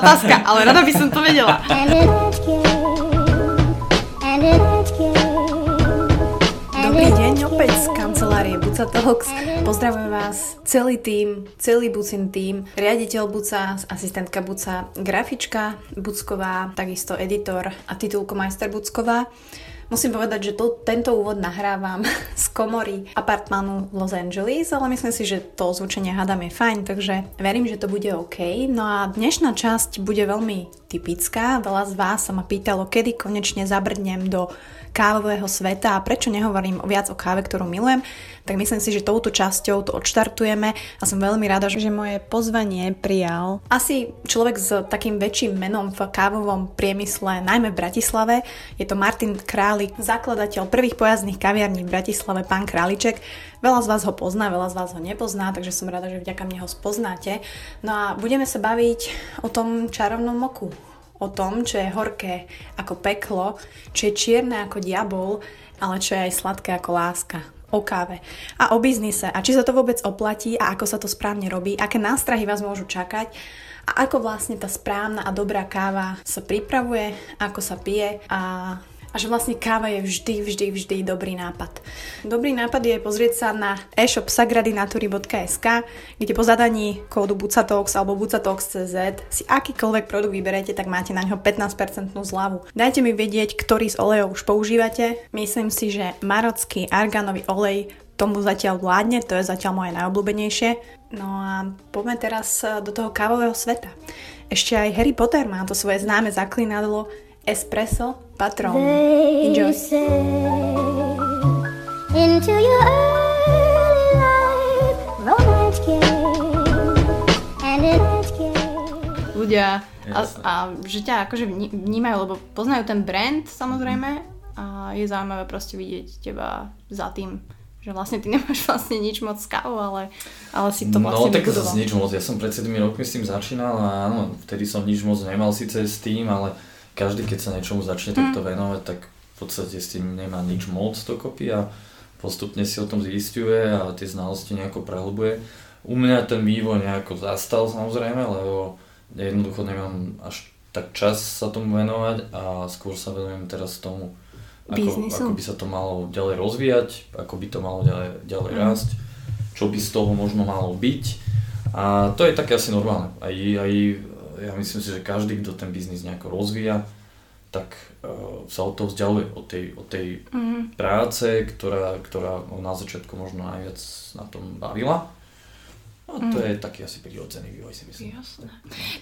otázka, ale rada by som to vedela. Dobrý deň, opäť z kancelárie Buca Talks. Pozdravujem vás, celý tým, celý Bucin tým, riaditeľ Buca, asistentka Buca, grafička Bucková, takisto editor a titulko majster Bucková. Musím povedať, že to, tento úvod nahrávam z komory apartmanu Los Angeles, ale myslím si, že to zvučenie hádam je fajn, takže verím, že to bude OK. No a dnešná časť bude veľmi typická. Veľa z vás sa ma pýtalo, kedy konečne zabrdnem do kávového sveta a prečo nehovorím viac o káve, ktorú milujem, tak myslím si, že touto časťou to odštartujeme a som veľmi rada, že moje pozvanie prijal asi človek s takým väčším menom v kávovom priemysle, najmä v Bratislave. Je to Martin Králik, zakladateľ prvých pojazdných kaviarní v Bratislave, pán Králiček. Veľa z vás ho pozná, veľa z vás ho nepozná, takže som rada, že vďaka mne ho spoznáte. No a budeme sa baviť o tom čarovnom moku, o tom, čo je horké ako peklo, čo je čierne ako diabol, ale čo je aj sladké ako láska. O káve. A o biznise. A či sa to vôbec oplatí a ako sa to správne robí, aké nástrahy vás môžu čakať a ako vlastne tá správna a dobrá káva sa pripravuje, ako sa pije a a že vlastne káva je vždy, vždy, vždy dobrý nápad. Dobrý nápad je pozrieť sa na e-shop sagradinatury.sk, kde po zadaní kódu Bucatox alebo Bucatox.cz si akýkoľvek produkt vyberete, tak máte na ňo 15% zľavu. Dajte mi vedieť, ktorý z olejov už používate. Myslím si, že marocký arganový olej tomu zatiaľ vládne, to je zatiaľ moje najobľúbenejšie. No a poďme teraz do toho kávového sveta. Ešte aj Harry Potter má to svoje známe zaklinadlo Espresso Patron. Enjoy. Into your early life, romance and it Ľudia a, a že ťa akože vnímajú, lebo poznajú ten brand samozrejme a je zaujímavé proste vidieť teba za tým, že vlastne ty nemáš vlastne nič moc s kávou, ale, ale si to vlastne No tak zase nič moc, ja som pred 7 rokmi s tým začínal a áno, vtedy som nič moc nemal síce s tým, ale každý, keď sa niečomu začne takto mm. venovať, tak v podstate s tým nemá nič moc dokopy a postupne si o tom zistuje a tie znalosti nejako prehlbuje. U mňa ten vývoj nejako zastal samozrejme, lebo jednoducho nemám až tak čas sa tomu venovať a skôr sa venujem teraz tomu, ako, ako by sa to malo ďalej rozvíjať, ako by to malo ďalej, ďalej mm. rásť, čo by z toho možno malo byť. A to je také asi normálne. Aj, aj ja myslím si, že každý, kto ten biznis nejako rozvíja, tak uh, sa od toho vzdialuje, od tej, od tej mm. práce, ktorá, ktorá na začiatku možno najviac na tom bavila. No to mm. je taký asi prirodzený vývoj si myslím. Jasné.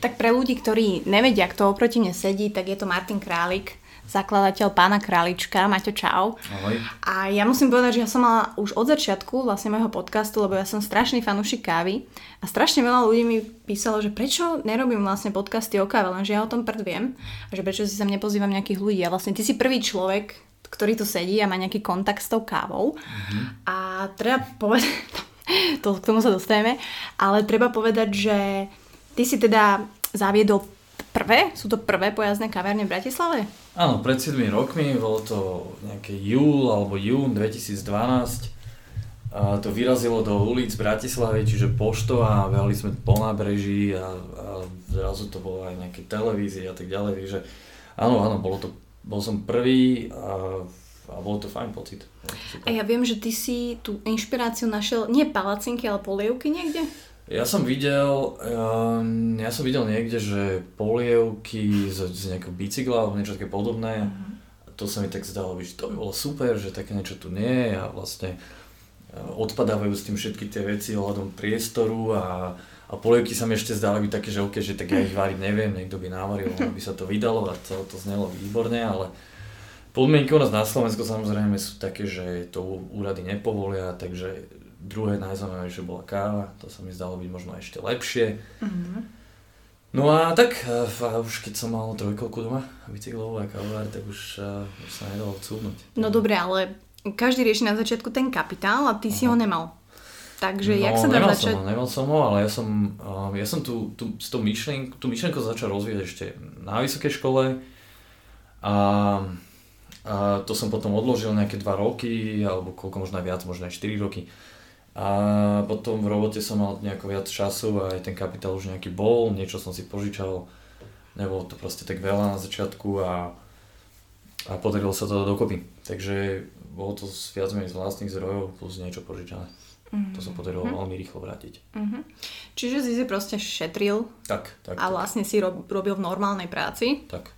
Tak pre ľudí, ktorí nevedia, kto oproti mne sedí, tak je to Martin Králik, zakladateľ pána Králička. Maťo, čau. Ahoj. A ja musím povedať, že ja som mala už od začiatku vlastne môjho podcastu, lebo ja som strašný fanúšik kávy a strašne veľa ľudí mi písalo, že prečo nerobím vlastne podcasty o káve, lenže ja o tom prd viem a že prečo si sa nepozývam nejakých ľudí. A vlastne ty si prvý človek, ktorý tu sedí a má nejaký kontakt s tou kávou. Mm-hmm. A treba povedať, to, k tomu sa dostaneme, ale treba povedať, že ty si teda zaviedol prvé, sú to prvé pojazdné kaverne v Bratislave? Áno, pred 7 rokmi, bolo to nejaké júl alebo jún 2012. A to vyrazilo do ulic Bratislavy, čiže pošto a behali sme po nábreží a, a zrazu to bolo aj nejaké televízie a tak ďalej, takže áno, áno, bolo to, bol som prvý a, a bolo to fajn pocit. A ja viem, že ty si tú inšpiráciu našiel, nie palacinky, ale polievky niekde? Ja som videl, um, ja som videl niekde, že polievky z, z nejakého bicykla alebo niečo také podobné. Uh-huh. To sa mi tak zdalo, že to by bolo super, že také niečo tu nie je a vlastne uh, odpadávajú s tým všetky tie veci ohľadom priestoru a, a polievky sa mi ešte zdali byť také, že OK, že tak ja ich variť neviem, niekto by navaril, aby sa to vydalo a to, to znelo výborne, ale podmienky u nás na Slovensku samozrejme sú také, že to úrady nepovolia, takže Druhé najzaujímavejšie bola káva, to sa mi zdalo byť možno ešte lepšie. Mm-hmm. No a tak, a už keď som mal trojkolku doma, bicyklovú a kávovár, tak už, už sa nedalo cúvnuť. No dobre, ale každý rieši na začiatku ten kapitál a ty Aha. si ho nemal. Takže no, jak sa dá začať? Som ho, nemal som ho, ale ja som, ja som tú, tú, tú, myšlienku, tú myšlienku začal rozvíjať ešte na vysokej škole a, a to som potom odložil nejaké 2 roky, alebo koľko možno aj viac, možno aj 4 roky. A potom v robote som mal nejako viac času a aj ten kapitál už nejaký bol, niečo som si požičal nebolo to proste tak veľa na začiatku a, a podarilo sa to dokopy. Takže bolo to viac menej z vlastných zdrojov plus niečo požičané. Mm-hmm. To sa podarilo mm-hmm. veľmi rýchlo vrátiť. Mm-hmm. Čiže si si proste šetril tak, tak, a vlastne si rob, robil v normálnej práci. Tak.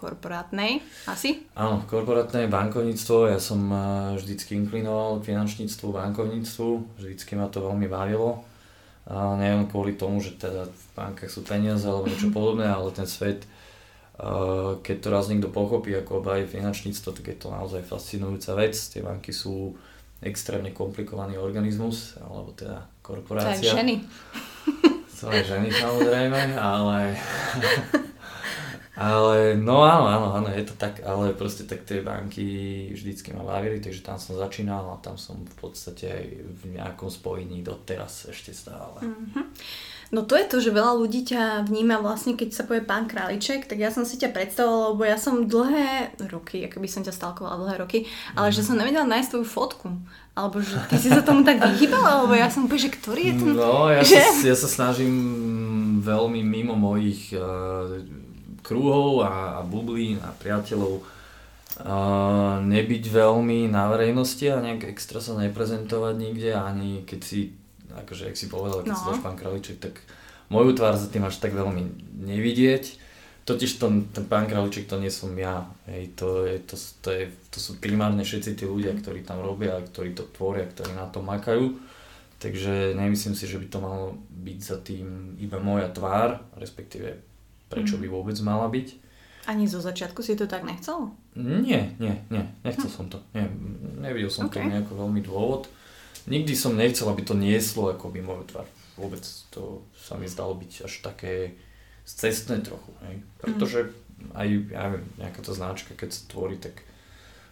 Korporátnej, asi? Áno, korporátne bankovníctvo. Ja som eh, vždycky inklinoval k finančníctvu, bankovníctvu. Vždycky ma to veľmi bavilo. A neviem kvôli tomu, že teda v bankách sú peniaze alebo niečo podobné, ale ten svet, eh, keď to raz niekto pochopí ako obaj finančníctvo, tak je to naozaj fascinujúca vec. Tie banky sú extrémne komplikovaný organizmus, alebo teda korporácia. Aj ženy. Aj ženy samozrejme, ale... ale no áno, áno, áno, je to tak, ale proste tak tie banky vždycky ma bavili, takže tam som začínal a tam som v podstate aj v nejakom spojení doteraz ešte stále. Mm-hmm. No to je to, že veľa ľudí ťa vníma vlastne, keď sa povie pán Králiček, tak ja som si ťa predstavovala, lebo ja som dlhé roky, ako by som ťa stalkovala dlhé roky, ale mm. že som nevedela nájsť tvoju fotku. Alebo že ty si sa tomu tak vyhýbala, lebo ja som povedala, že ktorý je ten... No, ja, že... sa, ja sa snažím veľmi mimo mojich uh, krúhov a, a bublín a priateľov uh, nebyť veľmi na verejnosti a nejak extra sa neprezentovať nikde, ani keď si akože, ak si povedal, keď no. si dáš pán Kraliček, tak moju tvár za tým až tak veľmi nevidieť. Totiž to, ten pán Kraliček to nie som ja. Hej, to, je, to, to, je, to sú primárne všetci tí ľudia, ktorí tam robia, ktorí to tvoria, ktorí na to makajú. Takže nemyslím si, že by to malo byť za tým iba moja tvár, respektíve prečo by mhm. vôbec mala byť. Ani zo začiatku si to tak nechcel? Nie, nie, nie, nechcel hm. som to. Nie, nevidel som okay. to nejako veľmi dôvod nikdy som nechcel, aby to nieslo by moju tvár. Vôbec to sa mi zdalo byť až také cestné trochu. Hej? Pretože aj, ja neviem, nejaká tá značka, keď sa tvorí, tak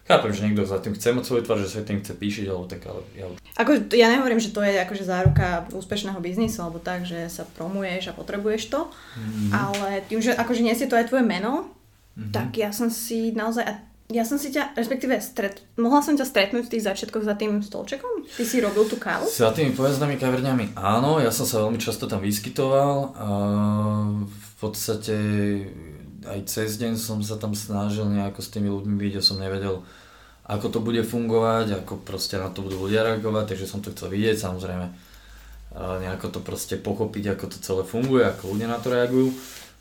chápem, že niekto za tým chce mať svoju tvár, že sa tým chce píšiť, alebo tak, ale ja... Ako, ja nehovorím, že to je akože záruka úspešného biznisu, alebo tak, že sa promuješ a potrebuješ to, mm-hmm. ale tým, že akože nesie to aj tvoje meno, mm-hmm. tak ja som si naozaj, a ja som si ťa, respektíve stret, mohla som ťa stretnúť v tých začiatkoch za tým stolčekom? Ty si robil tú kávu? Za tými pojazdnými kaverňami áno, ja som sa veľmi často tam vyskytoval a v podstate aj cez deň som sa tam snažil nejako s tými ľuďmi byť, ja som nevedel, ako to bude fungovať, ako proste na to budú ľudia reagovať, takže som to chcel vidieť, samozrejme nejako to proste pochopiť, ako to celé funguje, ako ľudia na to reagujú.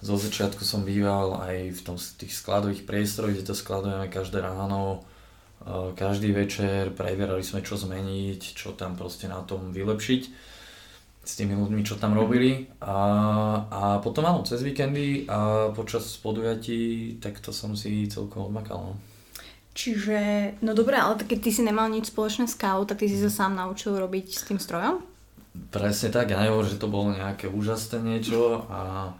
Zo začiatku som býval aj v tom, tých skladových priestoroch, kde to skladujeme každé ráno, každý večer, preberali sme čo zmeniť, čo tam proste na tom vylepšiť s tými ľuďmi, čo tam robili. A, a potom áno, cez víkendy a počas podujatí, tak to som si celkom odmakal. No. Čiže, no dobré, ale keď ty si nemal nič spoločné s kávou, tak ty si sa sám naučil robiť s tým strojom? Presne tak, ja nehovorím, že to bolo nejaké úžasné niečo a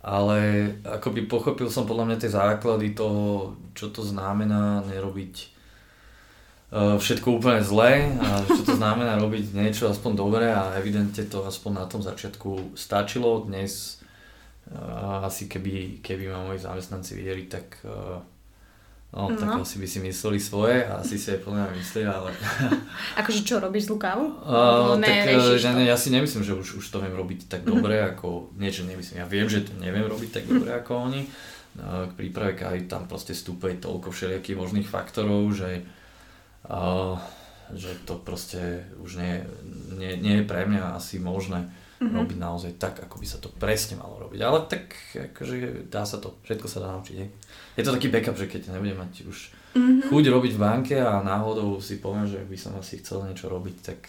ale akoby pochopil som podľa mňa tie základy toho, čo to znamená nerobiť uh, všetko úplne zlé a čo to znamená robiť niečo aspoň dobré a evidentne to aspoň na tom začiatku stačilo. Dnes uh, asi keby, keby ma moji zamestnanci videli, tak uh, No, no, tak asi by si mysleli svoje a asi si aj podľa mňa myslia, ale... akože čo, robíš zlú kávu? Uh, tak ne, ja si nemyslím, že už, už to viem robiť tak dobre, mm-hmm. ako... Niečo nemyslím, ja viem, že to neviem robiť tak dobre ako oni. Uh, k príprave kávy tam proste stúpej toľko všelijakých možných faktorov, že... Uh, že to proste už nie, nie, nie je pre mňa asi možné mm-hmm. robiť naozaj tak, ako by sa to presne malo robiť. Ale tak akože dá sa to, všetko sa dá naučiť. Je, je to taký backup, že keď nebudem mať už mm-hmm. chuť robiť v banke a náhodou si poviem, že by som asi chcel niečo robiť, tak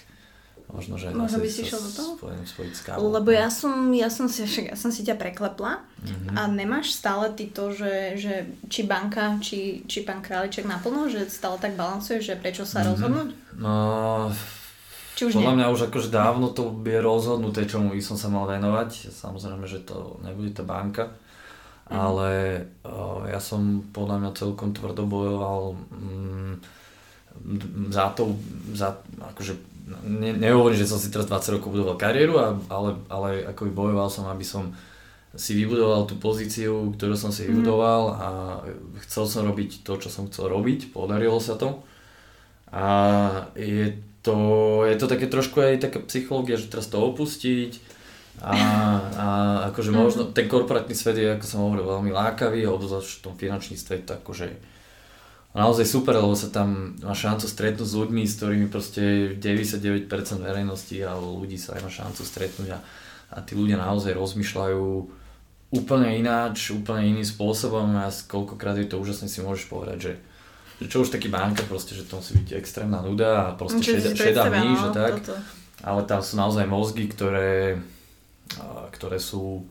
možno, že možno by si šiel do toho? spojiť s kávou. Lebo ja som, ja som, si, ja som si ťa preklepla mm-hmm. a nemáš stále ty to, že, že či banka, či, či pán Králiček naplno, že stále tak balansuje, že prečo sa mm-hmm. rozhodnúť? No, či už Podľa nie? mňa už akože dávno to je rozhodnuté, čomu by som sa mal venovať. Samozrejme, že to nebude tá banka. Mm. Ale uh, ja som podľa mňa celkom tvrdo bojoval mm, za to, za, akože ne, nehovorím, že som si teraz 20 rokov budoval kariéru, ale, ale ako bojoval som, aby som si vybudoval tú pozíciu, ktorú som si mhm. vybudoval a chcel som robiť to, čo som chcel robiť, podarilo sa to. A je to, je to také trošku aj taká psychológia, že teraz to opustiť, A, a akože možno ten korporátny svet je, ako som hovoril, veľmi lákavý, obzvlášť v tom finančníctve je to akože naozaj super, lebo sa tam má šancu stretnúť s ľuďmi, s ktorými proste 99% verejnosti alebo ľudí sa aj má šancu stretnúť a, a tí ľudia naozaj rozmýšľajú úplne ináč, úplne iným spôsobom a koľkokrát je to úžasné si môžeš povedať, že čo už taký banka proste, že to musí byť extrémna nuda a proste šedá, šedá myš a tak. Toto. Ale tam sú naozaj mozgy, ktoré ktoré sú,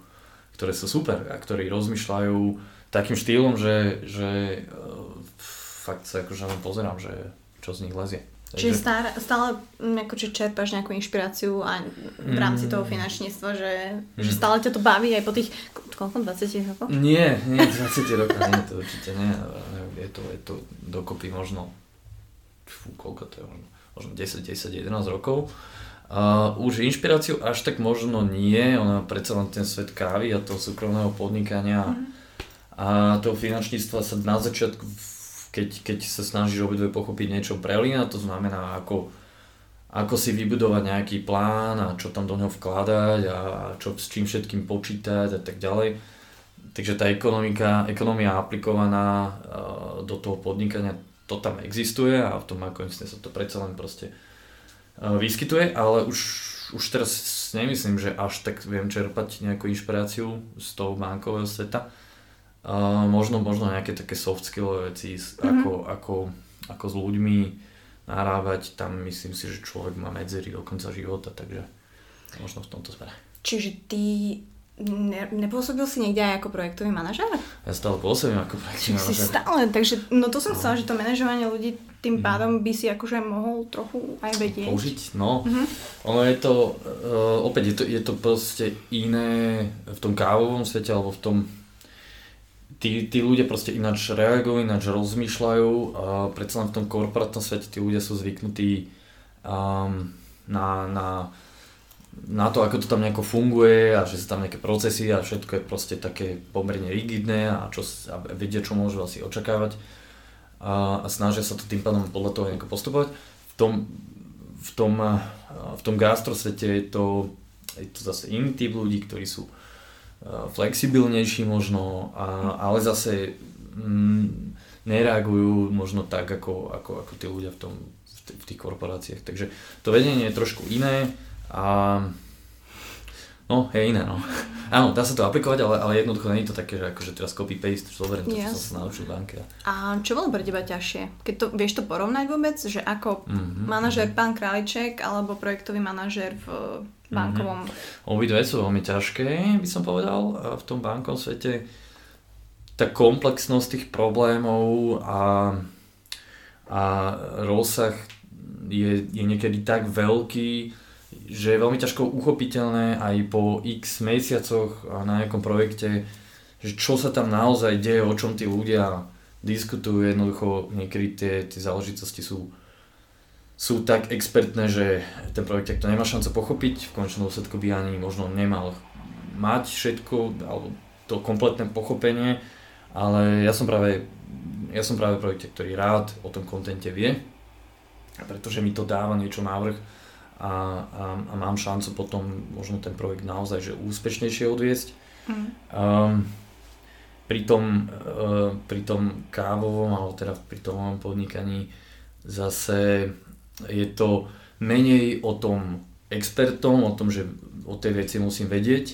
ktoré sú super a ktorí rozmýšľajú takým štýlom, že, že e, fakt sa akože len pozerám, že čo z nich lezie. Čiže stále, stále mm, ako, či čerpáš nejakú inšpiráciu aj v rámci toho mm. finančníctva, že, mm. že stále ťa to baví aj po tých, koľko, 20 rokoch? Nie, nie, 20 rokov nie, to určite nie. Je to, je to dokopy možno, fú, koľko to je, možno, možno 10, 10, 11 rokov. Uh, už inšpiráciu až tak možno nie, ona predsa len ten svet kávy a toho súkromného podnikania mm. a toho finančníctva sa na začiatku, keď, keď sa snažíš obidve pochopiť niečo prelína, to znamená ako, ako si vybudovať nejaký plán a čo tam do ňoho vkladať a čo s čím všetkým počítať a tak ďalej. Takže tá ekonomika, ekonomia aplikovaná uh, do toho podnikania, to tam existuje a v tom ako sa to predsa len proste vyskytuje, ale už, už teraz nemyslím, že až tak viem čerpať nejakú inšpiráciu z toho bankového sveta. Uh, možno, možno nejaké také soft skillové veci, mm-hmm. ako, ako, ako s ľuďmi narábať, tam myslím si, že človek má medzery do konca života, takže možno v tomto smere. Čiže ty Ne, nepôsobil si niekde aj ako projektový manažer? Ja stále pôsobím ako projektový manažer. Si stále, takže no to som no. chcela, že to manažovanie ľudí tým mhm. pádom by si akože mohol trochu aj vedieť. Použiť, no. Uh-huh. Ono je to, uh, opäť je to, je to proste iné v tom kávovom svete, alebo v tom, tí, tí ľudia proste ináč reagujú, ináč rozmýšľajú a predsa len v tom korporátnom svete tí ľudia sú zvyknutí um, na, na na to, ako to tam nejako funguje a že sú tam nejaké procesy a všetko je proste také pomerne rigidné a, čo, a vedia, čo môžu asi očakávať a, a snažia sa to tým pádom podľa toho nejako postupovať. V tom, v tom, v tom gastrosvete je to, je to zase iný typ ľudí, ktorí sú flexibilnejší možno, a, ale zase mm, nereagujú možno tak, ako, ako, ako tí ľudia v, tom, v, t- v tých korporáciách. Takže to vedenie je trošku iné a No, je iné, no. Áno, dá sa to aplikovať, ale, ale jednoducho nie je to také, že akože teraz copy-paste, zoberiem to, yes. čo som sa naučil v banke. A čo bolo pre teba ťažšie? Keď to, vieš to porovnať vôbec, že ako mm-hmm. manažer pán Králiček alebo projektový manažer v bankovom? Mm-hmm. Obidve sú veľmi ťažké, by som povedal, v tom bankovom svete. Tá komplexnosť tých problémov a, a rozsah je, je niekedy tak veľký, že je veľmi ťažko uchopiteľné aj po x mesiacoch na nejakom projekte, že čo sa tam naozaj deje, o čom tí ľudia diskutujú, jednoducho niekedy tie, tie záležitosti sú, sú tak expertné, že ten projekt to nemá šancu pochopiť, v končnom dôsledku by ani možno nemal mať všetko, alebo to kompletné pochopenie, ale ja som práve, ja som práve projekte, ktorý rád o tom kontente vie, pretože mi to dáva niečo návrh, a, a, a mám šancu potom možno ten projekt naozaj že úspešnejšie odviesť. Mm. Um, pri, tom, uh, pri tom kávovom, alebo teda pri tom podnikaní zase je to menej o tom expertom, o tom, že o tej veci musím vedieť,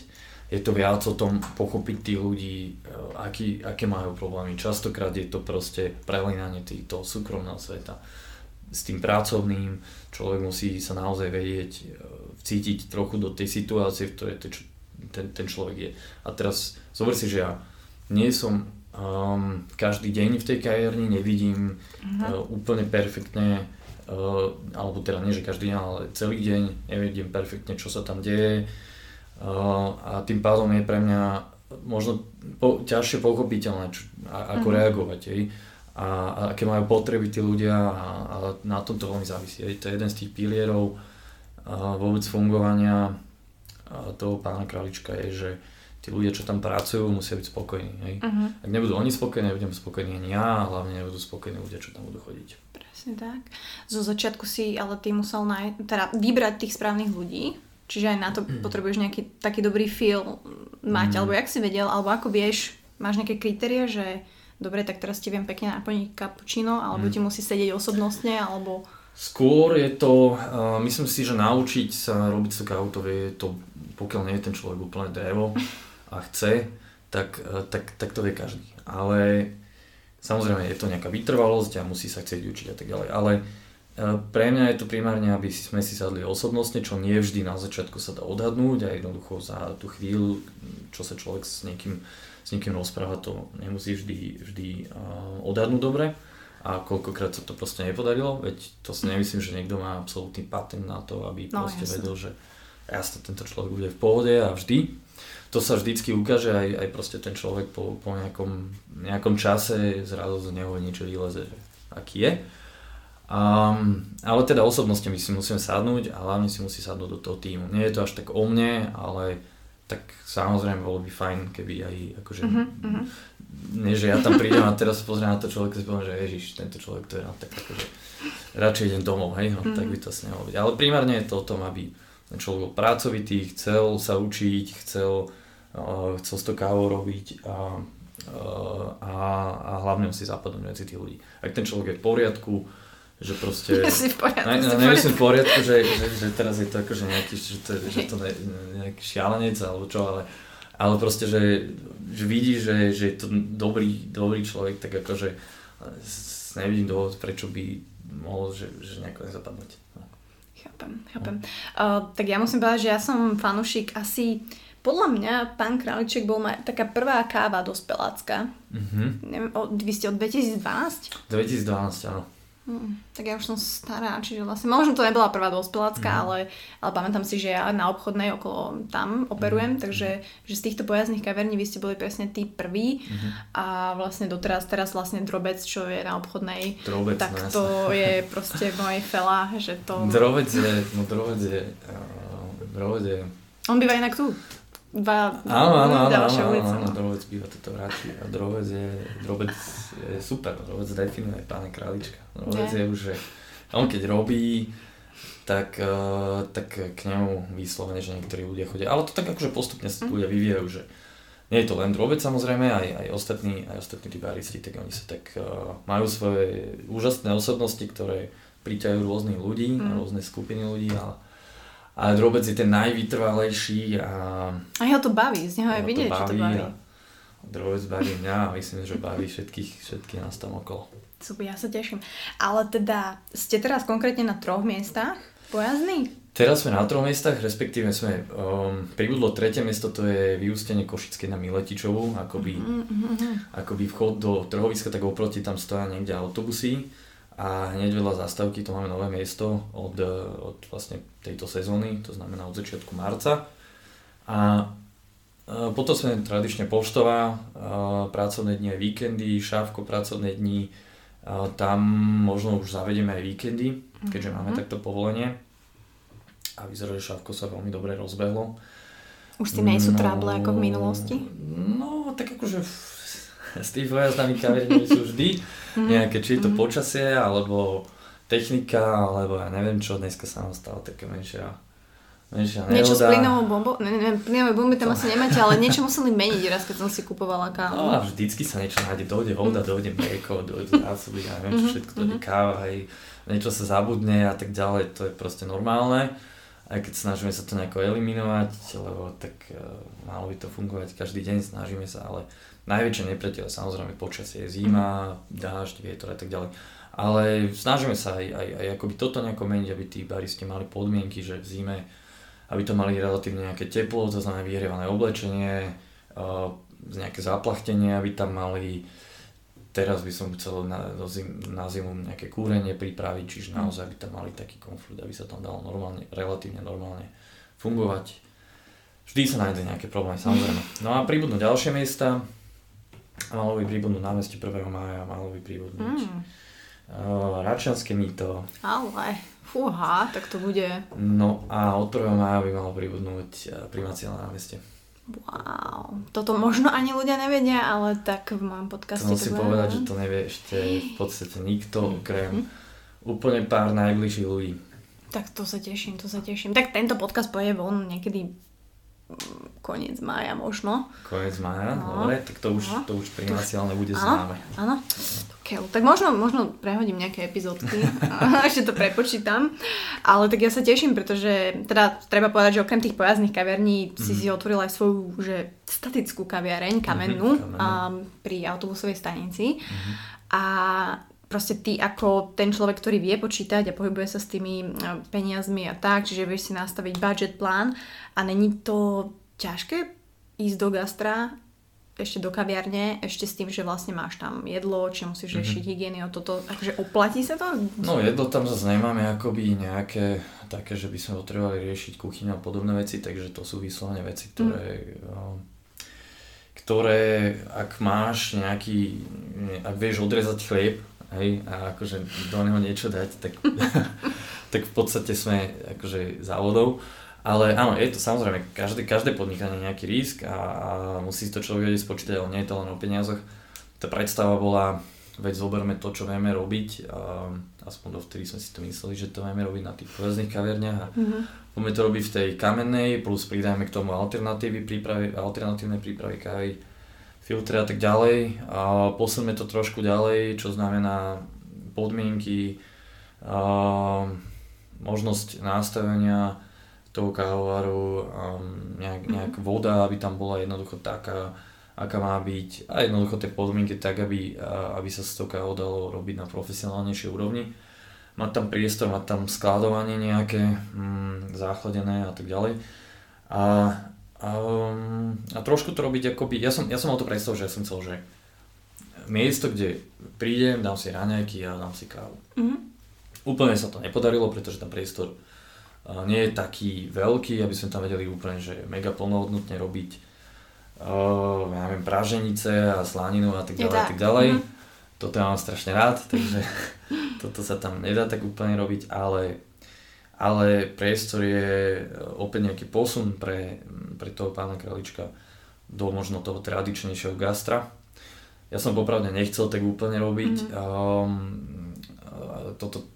je to viac o tom pochopiť tých ľudí, uh, aký, aké majú problémy. Častokrát je to proste prelinanie toho súkromného sveta s tým pracovným, človek musí sa naozaj vedieť, e, cítiť trochu do tej situácie, v ktorej ten, ten človek je. A teraz zober si, že ja nie som um, každý deň v tej kajárni, nevidím uh-huh. uh, úplne perfektne, uh, alebo teda nie, že každý deň, ale celý deň nevidím perfektne, čo sa tam deje. Uh, a tým pádom je pre mňa možno po, ťažšie pochopiteľné, čo, a, ako uh-huh. reagovať. Hej a, a aké majú potreby tí ľudia a, a na tom to veľmi závisí. Je to jeden z tých pilierov a vôbec fungovania a toho pána Kralička je, že tí ľudia, čo tam pracujú, musia byť spokojní. Hej? Uh-huh. Ak nebudú oni spokojní, nebudem spokojný ani ja a hlavne nebudú spokojní ľudia, čo tam budú chodiť. Presne tak. Zo začiatku si ale ty musel naj... teda vybrať tých správnych ľudí, Čiže aj na to potrebuješ nejaký taký dobrý feel mať, mm. alebo jak si vedel, alebo ako vieš, máš nejaké kritéria, že dobre, tak teraz ti viem pekne naplniť cappuccino, alebo mm. ti musí sedieť osobnostne, alebo... Skôr je to, uh, myslím si, že naučiť sa robiť tú kávu, to vie to, pokiaľ nie je ten človek úplne drevo a chce, tak, uh, tak, tak to vie každý. Ale samozrejme je to nejaká vytrvalosť a musí sa chcieť učiť a tak ďalej. Ale uh, pre mňa je to primárne, aby sme si sadli osobnostne, čo nie vždy na začiatku sa dá odhadnúť a jednoducho za tú chvíľu, čo sa človek s niekým, s niekým rozpráva, to nemusí vždy, vždy uh, odhadnúť dobre a koľkokrát sa to proste nepodarilo, veď to si nemyslím, že niekto má absolútny patent na to, aby no, proste jasne. vedel, že jasne tento človek bude v pohode a vždy. To sa vždycky ukáže aj, aj proste ten človek po, po nejakom, nejakom čase zrazu z neho niečo vyleze, že aký je. Um, ale teda osobnosti my si musíme sadnúť a hlavne si musí sadnúť do toho týmu. Nie je to až tak o mne, ale tak samozrejme bolo by fajn, keby aj akože, uh-huh, nie že ja tam prídem a teraz pozriem na to človek a si poviem, že ježiš, tento človek to je no, tak akože radšej idem domov, hej, no, uh-huh. tak by to asi nemalo byť. Ale primárne je to o tom, aby ten človek bol pracovitý, chcel sa učiť, chcel, uh, chcel s to kávou robiť a, uh, a, a hlavne si zapadnúť medzi tých ľudí. Ak ten človek je v poriadku, že proste... si v poriadku. Ne, ne, ne, v poriadku, že, že, že teraz je to akože nejaký, že to, že to ne, nejaký šialenec alebo čo, ale, ale proste, že, že vidí, že, že je to dobrý, dobrý človek, tak akože nevidím dôvod, prečo by mohol, že, že nejako nezapadnúť. No. Chápem, chápem. No. Uh, tak ja musím povedať, že ja som fanušik asi podľa mňa pán Králiček bol ma, taká prvá káva dospelácka. Mm-hmm. Neviem, o, vy ste od 2012? 2012, áno. Hmm, tak ja už som stará, čiže vlastne možno to nebola prvá dospelácka, mm. ale, ale pamätám si, že ja na obchodnej okolo tam operujem, mm. takže že z týchto pojazdných kaverní vy ste boli presne tí prví mm. a vlastne doteraz teraz vlastne drobec, čo je na obchodnej, drobec, tak no, to je proste v mojej fela, že to... Drobec je, no drobec je, uh, drobec je... On býva inak tu dva áno, áno, áno, ďalšia áno, ulica. Áno, Drovec býva toto vráti a Drovec je, Drovec je super, Drovec definuje pána králička. Drovec je už, že on keď robí, tak, uh, tak k nemu vyslovene, že niektorí ľudia chodia. Ale to tak akože postupne sa ľudia vyvíjajú, že nie je to len Drobec samozrejme, aj, aj ostatní, aj ostatní tí baristi, tak oni sa tak uh, majú svoje úžasné osobnosti, ktoré priťahujú rôznych ľudí, mm. rôzne skupiny ľudí, ale ale drobec je ten najvytrvalejší a... A ho to baví, z neho aj vidieť, že to baví. drobec baví mňa a myslím, že baví všetkých, všetkých nás tam okolo. Super, ja sa teším. Ale teda, ste teraz konkrétne na troch miestach pojazdní? Teraz sme na troch miestach, respektíve sme, um, pribudlo tretie miesto, to je vyústenie Košické na Miletičovú, akoby, mm-hmm. akoby vchod do trhoviska, tak oproti tam stoja niekde autobusy a hneď vedľa zastavky to máme nové miesto od, od vlastne tejto sezóny, to znamená od začiatku marca. A e, potom sme tradične poštová, e, pracovné dni aj víkendy, šávko pracovné dni, e, tam možno už zavedieme aj víkendy, keďže mm-hmm. máme mhm. takto povolenie. A vyzerá, že šávko sa veľmi dobre rozbehlo. Už s tým nie sú no, tráble ako v minulosti? No, tak akože s tými vojazdami kaviarní sú vždy mm-hmm. nejaké, či je to mm-hmm. počasie, alebo technika, alebo ja neviem čo, dneska sa nám stala taká menšia Menšia niečo s plynovou bombou? Ne, ne, plynové bomby tam asi nemáte, ale niečo museli meniť raz, keď som si kupovala kávu. No a vždycky sa niečo nájde, dojde voda, mm. dojde mlieko, dojde zásoby, ja neviem, čo mhm, všetko, dojde mhm. káva, hej, niečo sa zabudne a tak ďalej, to je proste normálne. Aj keď snažíme sa to nejako eliminovať, lebo tak uh, malo by to fungovať každý deň, snažíme sa, ale Najväčšie nepriateľ samozrejme počasie, zima, dážď, vietor a tak ďalej. Ale snažíme sa aj, aj, aj akoby toto nejako meniť, aby tí baristi mali podmienky, že v zime, aby to mali relatívne nejaké teplo, to znamená vyhrievané oblečenie, uh, nejaké zaplachtenie, aby tam mali teraz by som chcel na, na zimu nejaké kúrenie pripraviť, čiže mhm. naozaj by tam mali taký konflikt, aby sa tam dalo normálne, relatívne normálne fungovať. Vždy sa nájde nejaké problémy, samozrejme. No a pribudnú ďalšie miesta, malo by pribudnúť námestie 1. mája, malo by pribudnúť mm. uh, mýto. Ale, fúha, tak to bude. No a od 1. mája by malo pribudnúť uh, primácia na námestie. Wow, toto možno ani ľudia nevedia, ale tak v mojom podcaste to musím povedať, že to nevie ešte v podstate nikto, okrem úplne pár najbližších ľudí. Tak to sa teším, to sa teším. Tak tento podcast pôjde von niekedy mm, koniec mája možno. Koniec mája, no. dobre, tak to už, no. to už pri nás ale bude známe. Áno, keľu. Tak možno, možno prehodím nejaké epizódky a ešte to prepočítam. Ale tak ja sa teším, pretože teda treba povedať, že okrem tých pojazdných kaviarní mm. si mhm. si otvoril aj svoju že statickú kaviareň, kamennú, mm-hmm, um, pri autobusovej stanici. Mm-hmm. A proste ty ako ten človek, ktorý vie počítať a pohybuje sa s tými peniazmi a tak, čiže vieš si nastaviť budget plán a není to ťažké ísť do gastra ešte do kaviarne, ešte s tým, že vlastne máš tam jedlo, či musíš mm-hmm. riešiť hygieny o toto, akože oplatí sa to? No jedlo tam zase nemáme akoby nejaké také, že by sme potrebovali riešiť kuchyňu a podobné veci, takže to sú vyslovene veci, ktoré, mm. ktoré ak máš nejaký, ak vieš odrezať chlieb, hej, a akože do neho niečo dať, tak, tak v podstate sme akože závodov. Ale áno, je to samozrejme, každé, každé podnikanie nejaký risk a, a musí to človek vedieť spočítať, ale nie je to len o peniazoch. Tá predstava bola, veď zoberme to, čo vieme robiť, a aspoň dovtedy sme si to mysleli, že to vieme robiť na tých povedzných kaviarniach a mm-hmm. poďme to robiť v tej kamennej, plus pridajme k tomu alternatívy prípravy, alternatívne prípravy kávy, filtre a tak ďalej. A posunme to trošku ďalej, čo znamená podmienky, a možnosť nastavenia toho kávovaru, um, nejak, mhm. nejak voda, aby tam bola jednoducho taká, aká má byť a jednoducho tie podmienky tak, aby, aby sa z toho kávo dalo robiť na profesionálnejšej úrovni. Mať tam priestor, mať tam skladovanie nejaké mm, záchladené a tak ďalej. A, a, um, a trošku to robiť akoby, ja som, ja som mal to predstavu, že ja som chcel, že miesto, kde prídem, dám si raňajky a dám si kávu. Mm-hmm. Úplne sa to nepodarilo, pretože tam priestor nie je taký veľký, aby sme tam vedeli úplne, že mega plnohodnotne robiť uh, ja neviem, praženice a slaninu a tak ďalej, a tak ďalej. Mm-hmm. Toto ja mám strašne rád, takže toto sa tam nedá tak úplne robiť, ale, ale priestor je opäť nejaký posun pre, pre toho pána Kralička do možno toho tradičnejšieho gastra. Ja som popravde nechcel tak úplne robiť. Mm-hmm. Um, toto,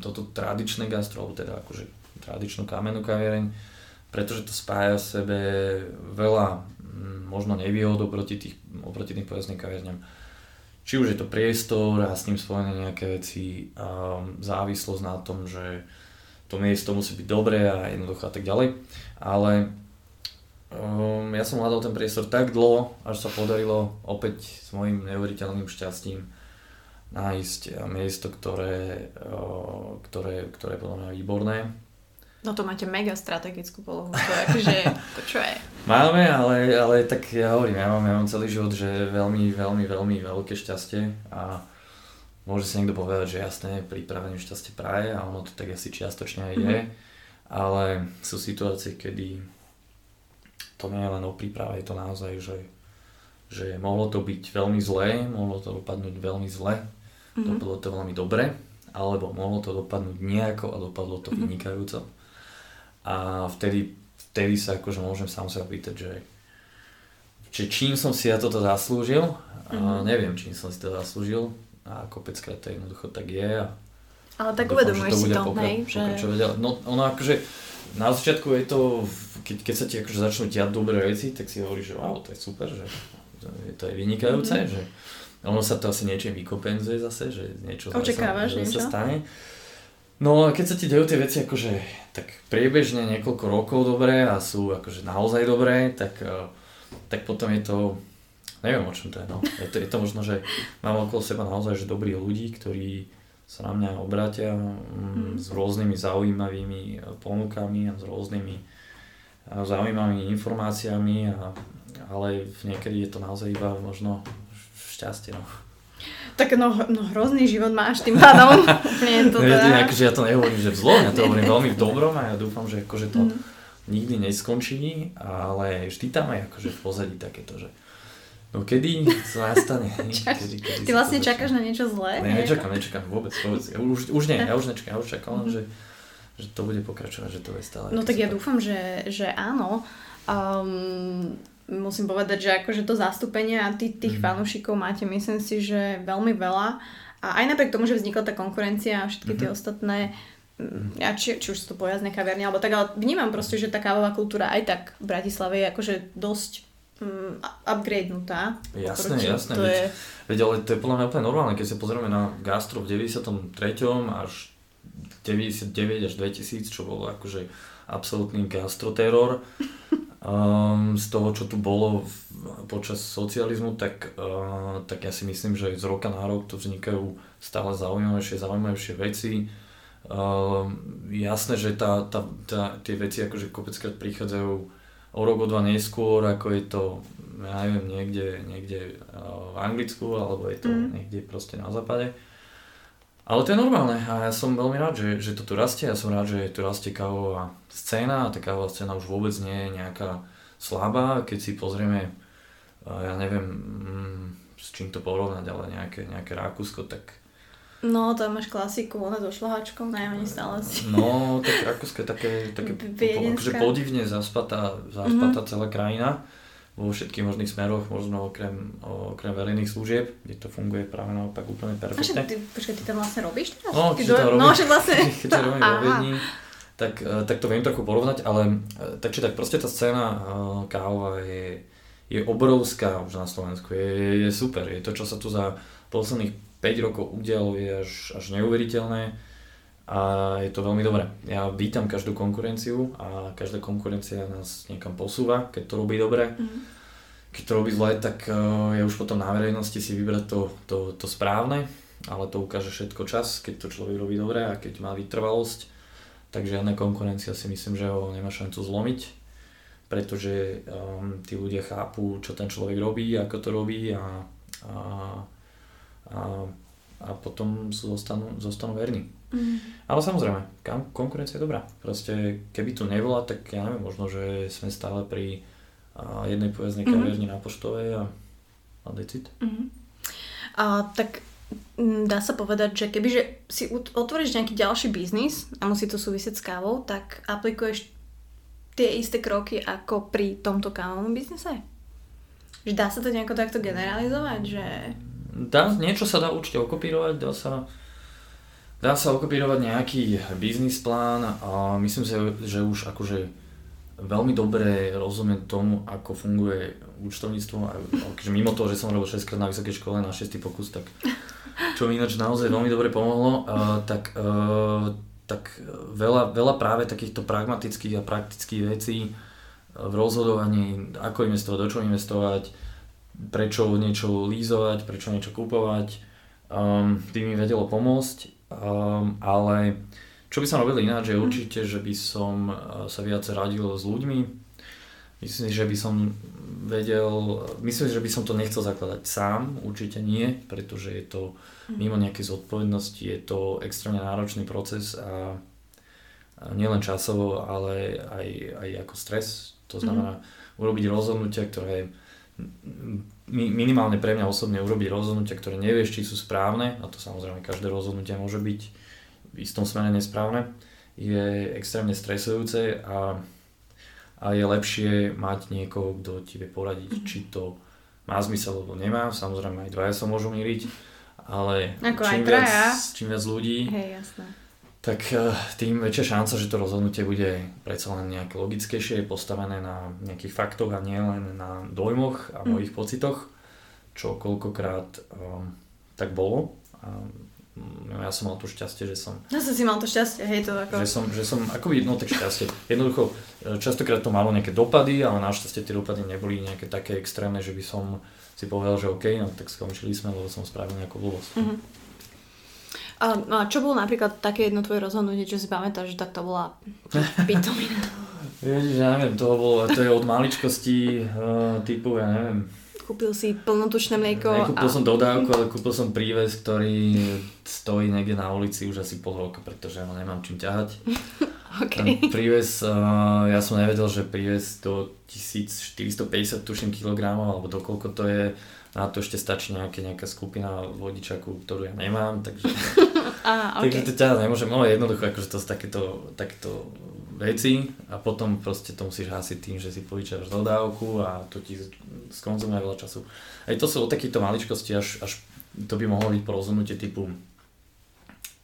toto tradičné gastro, teda akože tradičnú kamennú kaviareň, pretože to spája v sebe veľa mm, možno nevýhod oproti, tých, oproti tým povedzným kaviarňam. Či už je to priestor a s ním spojené nejaké veci, um, závislosť na tom, že to miesto musí byť dobré a jednoducho a tak ďalej. Ale um, ja som hľadal ten priestor tak dlho, až sa podarilo opäť s mojim neuveriteľným šťastím nájsť miesto, ktoré, ktoré, ktoré je podľa mňa výborné. No to máte mega strategickú polohu, to akože, to čo je? Máme, ale, ale tak ja hovorím, ja mám, ja mám celý život, že veľmi, veľmi, veľmi veľké šťastie a môže si niekto povedať, že jasné, pripravený šťastie praje a ono to tak asi čiastočne aj je, mm-hmm. ale sú situácie, kedy to nie je len o príprave, je to naozaj, že, že mohlo to byť veľmi zlé, mohlo to dopadnúť veľmi zle, mm-hmm. dopadlo to veľmi dobre, alebo mohlo to dopadnúť nejako a dopadlo to mm-hmm. vynikajúco. A vtedy, vtedy sa akože môžem sám sa pýtať, že, že čím som si ja toto zaslúžil, mm-hmm. a neviem, čím som si to zaslúžil a kopeckrát to jednoducho tak je. A Ale tak uvedomuješ si to, pokra- hej, že... No ono akože na začiatku je to, keď, keď sa ti akože začnú diať dobré veci, tak si hovoríš, že wow, to je super, že to je vynikajúce, mm-hmm. že ono sa to asi niečím vykopenzuje zase, že niečo Očakávaš sa, niečo? sa stane. No a keď sa ti dejú tie veci akože tak priebežne niekoľko rokov dobré a sú akože naozaj dobré, tak, eh, tak potom je to, neviem o čom to je, no. Je to, je to možno, že mám okolo seba naozaj že dobrí ľudí, ktorí sa na mňa obrátia mm, s rôznymi zaujímavými ponukami a s rôznymi eh, zaujímavými informáciami, a, ale niekedy je to naozaj iba možno šťastie. No. Tak no, no hrozný život máš tým pádom. Úplne to teda... ja, akože ja to nehovorím, že v zlo, ja to hovorím veľmi v dobrom a ja dúfam, že akože to mm. nikdy neskončí, ale vždy tam aj akože v pozadí takéto, že no kedy sa nastane. kedy, kedy Ty vlastne čakáš na niečo zlé? Ne, nečakám, nečakám vôbec, vôbec. Ja už, už nie, ja už nečakám, ja už čakám, mm. že, že to bude pokračovať, že to je stále. No tak ja dúfam, že, že áno. Um, musím povedať, že akože to zastúpenie a tých, tých mm. fanúšikov máte, myslím si, že veľmi veľa. A aj napriek tomu, že vznikla tá konkurencia a všetky mm-hmm. tie mhm. ostatné mm, ja, či, či už sú to pojazdné kaviarne, alebo tak, ale vnímam proste, že tá kávová kultúra aj tak v Bratislave je akože dosť um, upgradenutá. Jasné, Proti, jasné. To veď, je... veď, ale to je podľa mňa úplne normálne, keď sa pozrieme na gastro v 93. až 99 až 2000, čo bolo akože absolútny gastroteror. Um, z toho, čo tu bolo v, počas socializmu, tak, uh, tak ja si myslím, že z roka na rok tu vznikajú stále zaujímavejšie, zaujímavejšie veci. Uh, jasné, že tá, tá, tá, tie veci akože kopeckrát prichádzajú o rok, o dva neskôr, ako je to, ja neviem, niekde, niekde uh, v Anglicku, alebo je to mm. niekde proste na západe. Ale to je normálne a ja som veľmi rád, že, že to tu rastie. Ja som rád, že tu rastie kávová scéna a tá kávová scéna už vôbec nie je nejaká slabá. Keď si pozrieme, ja neviem, mm, s čím to porovnať, ale nejaké, nejaké Rakúsko, tak... No, tam máš klasiku, ona so šlahačkou, najmenej stále si. No, tak Rakúsko je také, také akože podivne zaspatá, zaspatá mm-hmm. celá krajina vo všetkých možných smeroch, možno okrem, okrem verejných služieb, kde to funguje práve naopak úplne perfektne. A ty, počkaj, ty tam vlastne robíš teraz? No, keď to robím, no, že vlastne... keď to robím vo Viedni, tak, eh, tak to viem trochu porovnať, ale eh, takže tak proste tá scéna eh, kávova je, je obrovská už na Slovensku, je, je super, je to, čo sa tu za posledných 5 rokov udialo, je až, až neuveriteľné a je to veľmi dobré. Ja vítam každú konkurenciu a každá konkurencia nás niekam posúva, keď to robí dobre. Mm. Keď to robí zle, tak je už potom na verejnosti si vybrať to, to, to správne, ale to ukáže všetko čas, keď to človek robí dobre a keď má vytrvalosť. Takže žiadna konkurencia si myslím, že ho nemá šancu zlomiť, pretože um, tí ľudia chápu, čo ten človek robí, ako to robí a, a, a, a potom zostanú, zostanú verní. Mm. Ale samozrejme, konkurencia je dobrá. Proste, keby tu nebola, tak ja neviem, možno, že sme stále pri jednej pojazdnej mm. kaviarni na Poštovej a, a decit. Mm. A, tak dá sa povedať, že kebyže si otvoríš nejaký ďalší biznis a musí to súvisieť s kávou, tak aplikuješ tie isté kroky ako pri tomto kávovom biznise? Že dá sa to nejako takto generalizovať, že... Dá, niečo sa dá určite okopírovať, dá sa Dá sa okopírovať nejaký biznis plán a myslím si, že už akože veľmi dobre rozumiem tomu, ako funguje účtovníctvo. A akože mimo toho, že som robil 6 krát na vysokej škole na 6. pokus, tak čo mi ináč naozaj veľmi dobre pomohlo, tak, uh, tak veľa, veľa práve takýchto pragmatických a praktických vecí v rozhodovaní, ako investovať, do čo investovať, prečo niečo lízovať, prečo niečo kúpovať, um, tým mi vedelo pomôcť Um, ale čo by som robil ináč, je mhm. určite, že by som uh, sa viac radil s ľuďmi. Myslím, že by som vedel, myslím, že by som to nechcel zakladať sám, určite nie, pretože je to mhm. mimo nejakej zodpovednosti, je to extrémne náročný proces a, a nielen časovo, ale aj, aj ako stres. To znamená mm. urobiť rozhodnutia, ktoré minimálne pre mňa osobne urobiť rozhodnutia, ktoré nevieš, či sú správne, a to samozrejme každé rozhodnutie môže byť v istom smere nesprávne, je extrémne stresujúce a, a je lepšie mať niekoho, kto ti vie poradiť, mm-hmm. či to má zmysel alebo nemá. Samozrejme aj dvaja sa môžu míriť, ale Ako čím, viac, čím viac ľudí, Hej, jasné tak eh, tým väčšia šanca, že to rozhodnutie bude predsa len nejaké logickejšie, postavené na nejakých faktoch a nie len na dojmoch a mm. mojich pocitoch, čo koľkokrát um, tak bolo. Mm, ja som mal to šťastie, že som... Ja som si mal to šťastie, hej to ako... Že som, že som akoby, no tak šťastie. Jednoducho, eh, častokrát to malo nejaké dopady, ale našťastie tie dopady neboli nejaké také extrémne, že by som si povedal, že OK, no tak skončili sme, lebo som spravil nejakú blbosť. Mm-hmm. A, no a čo bolo napríklad také jedno tvoje rozhodnutie, čo si pamätáš, že tak to bola pitomina? Ježiš, ja neviem, to bolo, to je od maličkosti uh, typu, ja neviem. Kúpil si plnotučné mlieko. Nekúpil a... som dodávku, ale kúpil som príves, ktorý stojí niekde na ulici už asi pol roka, pretože ja nemám čím ťahať. okay. Príves, uh, ja som nevedel, že príves do 1450 tuším kilogramov, alebo dokoľko to je, na to ešte stačí nejaké, nejaká skupina vodičakov, ktorú ja nemám, takže, ah, okay. takže to ťa nemôžem, ale jednoducho akože to sú takéto, takéto veci a potom proste to musíš hasiť tým, že si požičaš dodávku a to ti skonzumuje veľa času. Aj to sú o takýchto maličkosti, až, až to by mohlo byť porozumnutie typu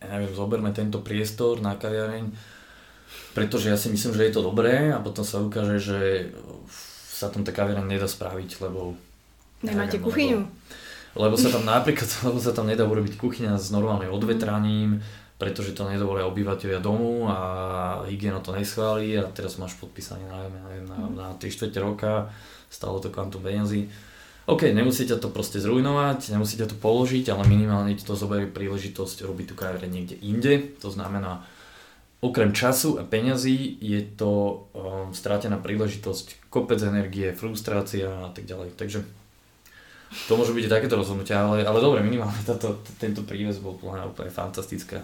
ja neviem, zoberme tento priestor na kaviareň, pretože ja si myslím, že je to dobré a potom sa ukáže, že sa tam tá kaviareň nedá spraviť, lebo... Nemáte neviem, kuchyňu? Lebo, lebo sa tam napríklad, lebo sa tam nedá urobiť kuchyňa s normálnym odvetraním, pretože to nedovolia obyvateľia domu a hygiena to neschváli a teraz máš podpísaný nájom na, na, na 3 čtvrte roka, stalo to kvantum peniazy. OK, nemusíte to proste zrujnovať, nemusíte to položiť, ale minimálne ti to zoberie príležitosť robiť tú kaviareň niekde inde. To znamená, okrem času a peňazí je to um, strátená príležitosť, kopec energie, frustrácia a tak ďalej. Takže to môže byť takéto rozhodnutia, ale, ale dobre, minimálne táto, tento príves bol úplne fantastická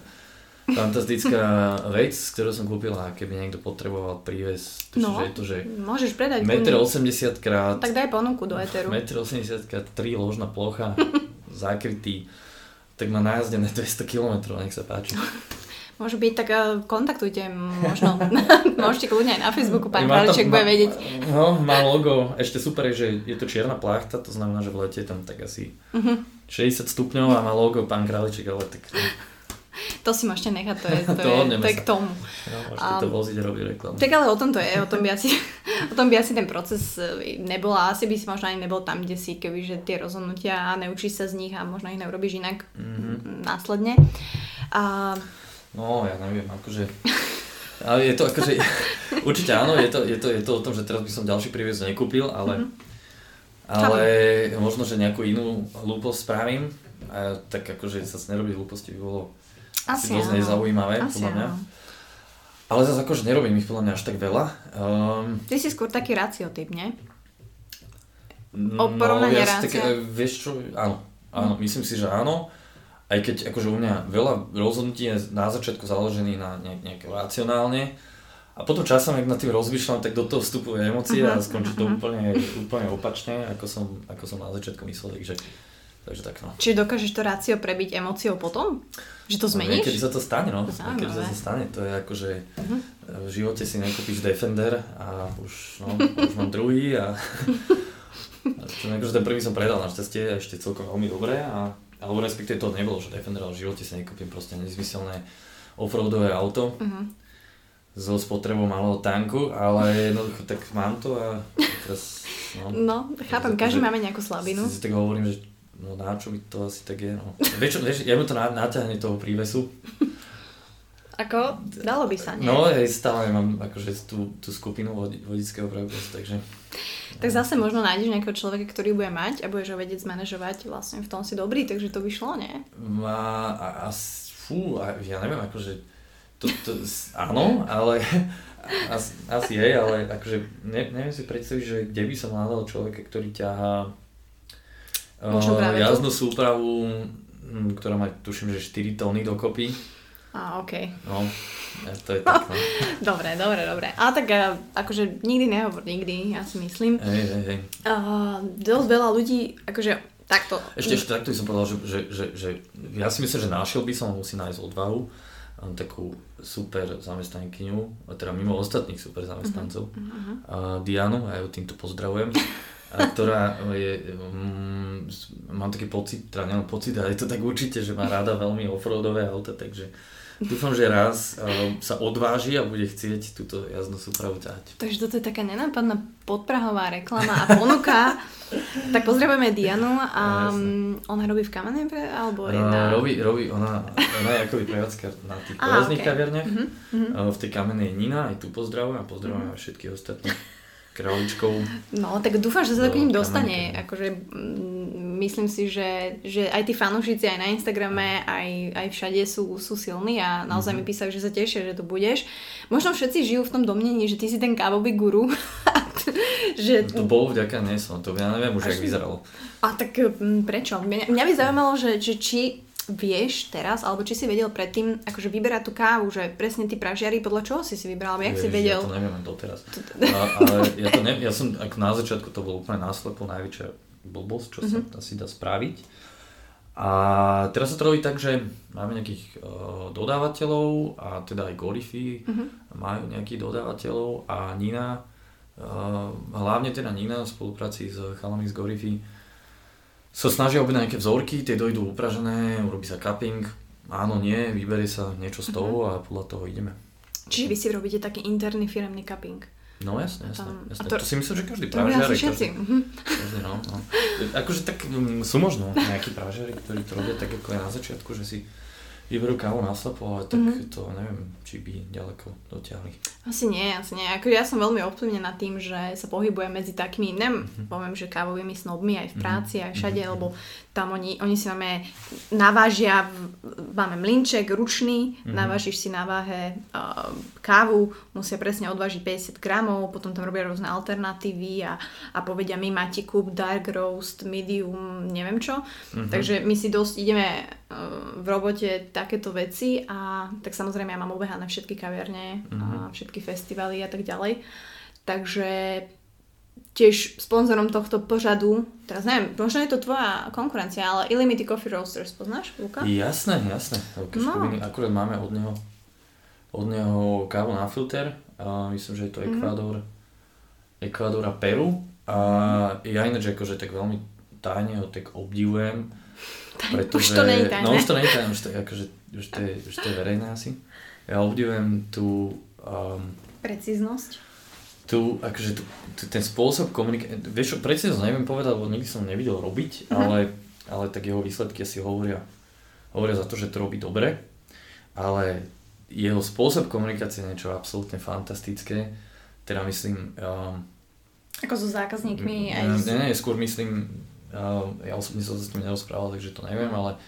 fantastická vec, ktorú som kúpila, keby niekto potreboval príves. No, je to, že môžeš predať. 1,80 krát... Tak daj ponuku do Eteru. 1,80 krát 3 ložná plocha, zakrytý. Tak má najazdené 200 km, nech sa páči. Môže byť, tak eh, kontaktujte možno. Môžete kľudne aj na Facebooku, pán Králiček bude vedieť. No, má logo. Ešte super je, že je to čierna plachta, to znamená, že v lete je tam tak asi uh-huh. 60 stupňov a má logo pán Králiček, ale tak to si môžete nechať, to je, to, to, je, to je k tomu. No, môžete um, to voziť a robiť reklamu. Tak ale o tom to je, o tom by asi, o tom by asi ten proces e, nebol a asi by si možno ani nebol tam, kde si, keby že tie rozhodnutia a neučíš sa z nich a možno ich neurobiš inak mm-hmm. následne. A... No, ja neviem, akože... Ale je to akože... Určite áno, je to, je, to, je to o tom, že teraz by som ďalší príviez nekúpil, ale... Mm-hmm. Ale možno, že nejakú inú hlúposť spravím, a tak akože sa nerobí hlúposti by bolo asi dosť nezaujímavé, Asi podľa mňa. Áno. Ale zase akože nerobím ich podľa mňa až tak veľa. Um, Ty si skôr taký raciotyp, nie? O porovnanie no, ja tak, vieš čo, áno, áno, mm. myslím si, že áno. Aj keď akože u mňa veľa rozhodnutí je na začiatku založený na nejak, nejak racionálne, a potom časom, ak nad tým rozmýšľam, tak do toho vstupujú emócie uh-huh, a skončí to uh-huh. úplne, úplne opačne, ako som, ako som na začiatku myslel. Takže Takže tak no. Čiže dokážeš to rácio prebiť emóciou potom? Že to zmeníš? No, keď sa to stane, no. Keď sa to stane, to je ako, že uh-huh. v živote si nekúpiš Defender a už, no, už mám druhý a, a ten, akože ten prvý som predal našťastie a ešte celkom veľmi dobre a alebo respektíve to nebolo, že Defender, ale v živote si nekúpim proste nezmyselné offroadové auto uh-huh. so spotrebou malého tanku, ale jednoducho tak mám to a teraz... No, no chápem, každý máme nejakú slabinu. Si, si tak hovorím, že No na čo by to asi tak je, no. Vieš, vieš ja mu to naťahne toho prívesu. Ako? Dalo by sa, nie? No, ja stále mám akože tú, tú skupinu vodi, vodického preukazu, takže... Tak zase možno nájdeš nejakého človeka, ktorý bude mať a budeš ho vedieť zmanéžovať, vlastne v tom si dobrý, takže to by šlo, nie? Má, a, a, fú, a, ja neviem, akože, to, to, áno, ale asi, asi je, ale akože ne, neviem si predstaviť, že kde by som hľadal človeka, ktorý ťahá Možno práve jazdnú súpravu, hm, ktorá má tuším, že 4 tóny dokopy. Á, ok. No, to je tak, no. dobre, dobre, dobre. A tak eh, akože nikdy nehovor nikdy, ja si myslím. Hej, hej, hej. Uh, dosť veľa ľudí, akože takto. Ešte, ešte takto by som povedal, že, že, že, že ja si myslím, že našiel by som, musí nájsť odvahu, takú super zamestnankyňu, teda mimo ostatných super zamestnancov, uh-huh. Uh, Dianu, a ja ju týmto pozdravujem. a ktorá je, um, mám taký pocit, teda nemám pocit, ale je to tak určite, že má rada veľmi offroadové auta, takže dúfam, že raz uh, sa odváži a bude chcieť túto jazdnú súpravu ťahať. Takže toto je taká nenápadná podprahová reklama a ponuka. tak pozdravujeme Dianu a um, ona robí v kamenej pre, alebo je na... robí, robí, ona, ona je akoby prevádzka na tých rôznych kaviarniach. Uh-huh, uh-huh. V tej kamenej Nina, aj tu pozdravujem a pozdravujem uh-huh. všetkých ostatných králičkou. No, tak dúfam, že sa to k ním dostane. Akože, mm, myslím si, že, že aj tí fanúšici aj na Instagrame, aj, aj všade sú, sú silní a naozaj mm-hmm. mi písajú, že sa tešia, že tu budeš. Možno všetci žijú v tom domnení, že ty si ten kávový guru. že... To bolo vďaka som, to ja neviem už, Až... jak vyzeralo. A tak mm, prečo? Mňa, mňa by zaujímalo, že, že či vieš teraz, alebo či si vedel predtým, akože vyberať tú kávu, že presne tí pražiari, podľa čoho si si vybral, alebo jak Ježiš, si vedel? Ja to neviem doteraz. A, ale ja to neviem, ja som, ako na začiatku to bolo úplne následpo najväčšia blbosť, čo mm-hmm. sa mhm. asi dá spraviť. A teraz sa to robí tak, že máme nejakých uh, dodávateľov a teda aj Gorify mm-hmm. majú nejakých dodávateľov a Nina, uh, hlavne teda Nina v spolupráci s chalami z Gorify sa snažia objednať nejaké vzorky, tie dojdú upražené, urobí sa cupping, áno, nie, vyberie sa niečo z toho Mhm. a podľa toho ideme. Čiže vy si robíte taký interný firemný cupping. No jasne, jasne. Tam- jasne. To, to- si myslím, že každý To pražiar, asi všetci. každý, Mhm. každý, no, no. Akože tak mm, sú možno nejakí pražiari, ktorí to robia tak ako aj na začiatku, že si vyberú kávu na slepo, ale tak Mhm. to neviem, či by ďaleko dotiahli. Asi nie, asi nie. Ako ja som veľmi ovplyvnená tým, že sa pohybujem medzi takými, nem, poviem, že kávovými snobmi aj v práci, aj všade, Mhm. lebo tam oni, oni si máme, navážia, máme mlinček ručný, Mhm. navážiš si na váhe uh, kávu, musia presne odvážiť 50 gramov, potom tam robia rôzne alternatívy a, a povedia mi máte kúp dark roast, medium, neviem čo. Mhm. Takže my si dosť ideme uh, v robote takéto veci a tak samozrejme ja mám obehané všetky kaviarne a všetky festivaly a tak ďalej. Takže tiež sponzorom tohto pořadu, teraz neviem, možno je to tvoja konkurencia, ale Illimity Coffee Roasters, poznáš, Luka? Jasné, jasné. Lukáš No. Kubiny, akurát máme od neho, od neho kávu na filter. A myslím, že je Mhm. to Ekvádor, Ekvádor a Peru. A ja ináč akože tak veľmi tajne ho tak obdivujem. Pretože, Už to nie je tajné. No už to nie je tajné, už to, akože, už to, je, už to je verejné asi. Ja obdivujem tú, um, Precíznosť. tu, akože tu, tu, ten spôsob komunikácie, vieš čo, to neviem povedať, lebo nikdy som nevidel robiť, Mhm. ale, ale tak jeho výsledky asi hovoria, hovoria za to, že to robí dobre, ale jeho spôsob komunikácie je niečo absolútne fantastické, teda myslím, um, Ako so zákazníkmi aj ne, ne, skôr myslím, uh, ja osobne som sa s tým nerozprával, takže to neviem, ale,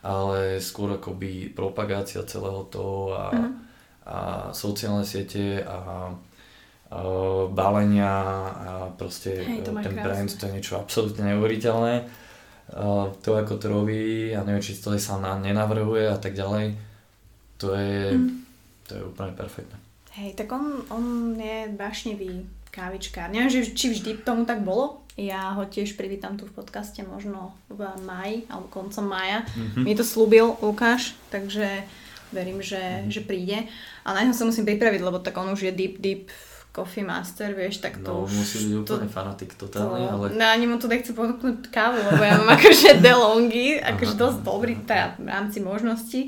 ale skôr akoby propagácia celého toho a, Mhm. a sociálne siete a uh, balenia a proste Hej, má ten krásne. brand, to je niečo absolútne neuveriteľné. Uh, to, ako to robí, ja neviem, či to sa na, nenavrhuje a tak ďalej, to je, Mm. to je úplne perfektné. Hej, tak on, on je vášnevý kávičkár. Neviem, či vždy tomu tak bolo. Ja ho tiež privítam tu v podcaste možno v maji alebo koncom maja. Mhm. Mi to slúbil Lukáš, takže verím, že, Mhm. že príde. A na ňo sa musím pripraviť, lebo tak on už je deep, deep coffee master, vieš, tak to No, už... musí byť to, úplne fanatik totálne, ale... No ani mu to nechcem ponúknuť kávu, lebo ja mám akože DeLonghi, akože Aha, dosť aha, dobrý teda v rámci možností,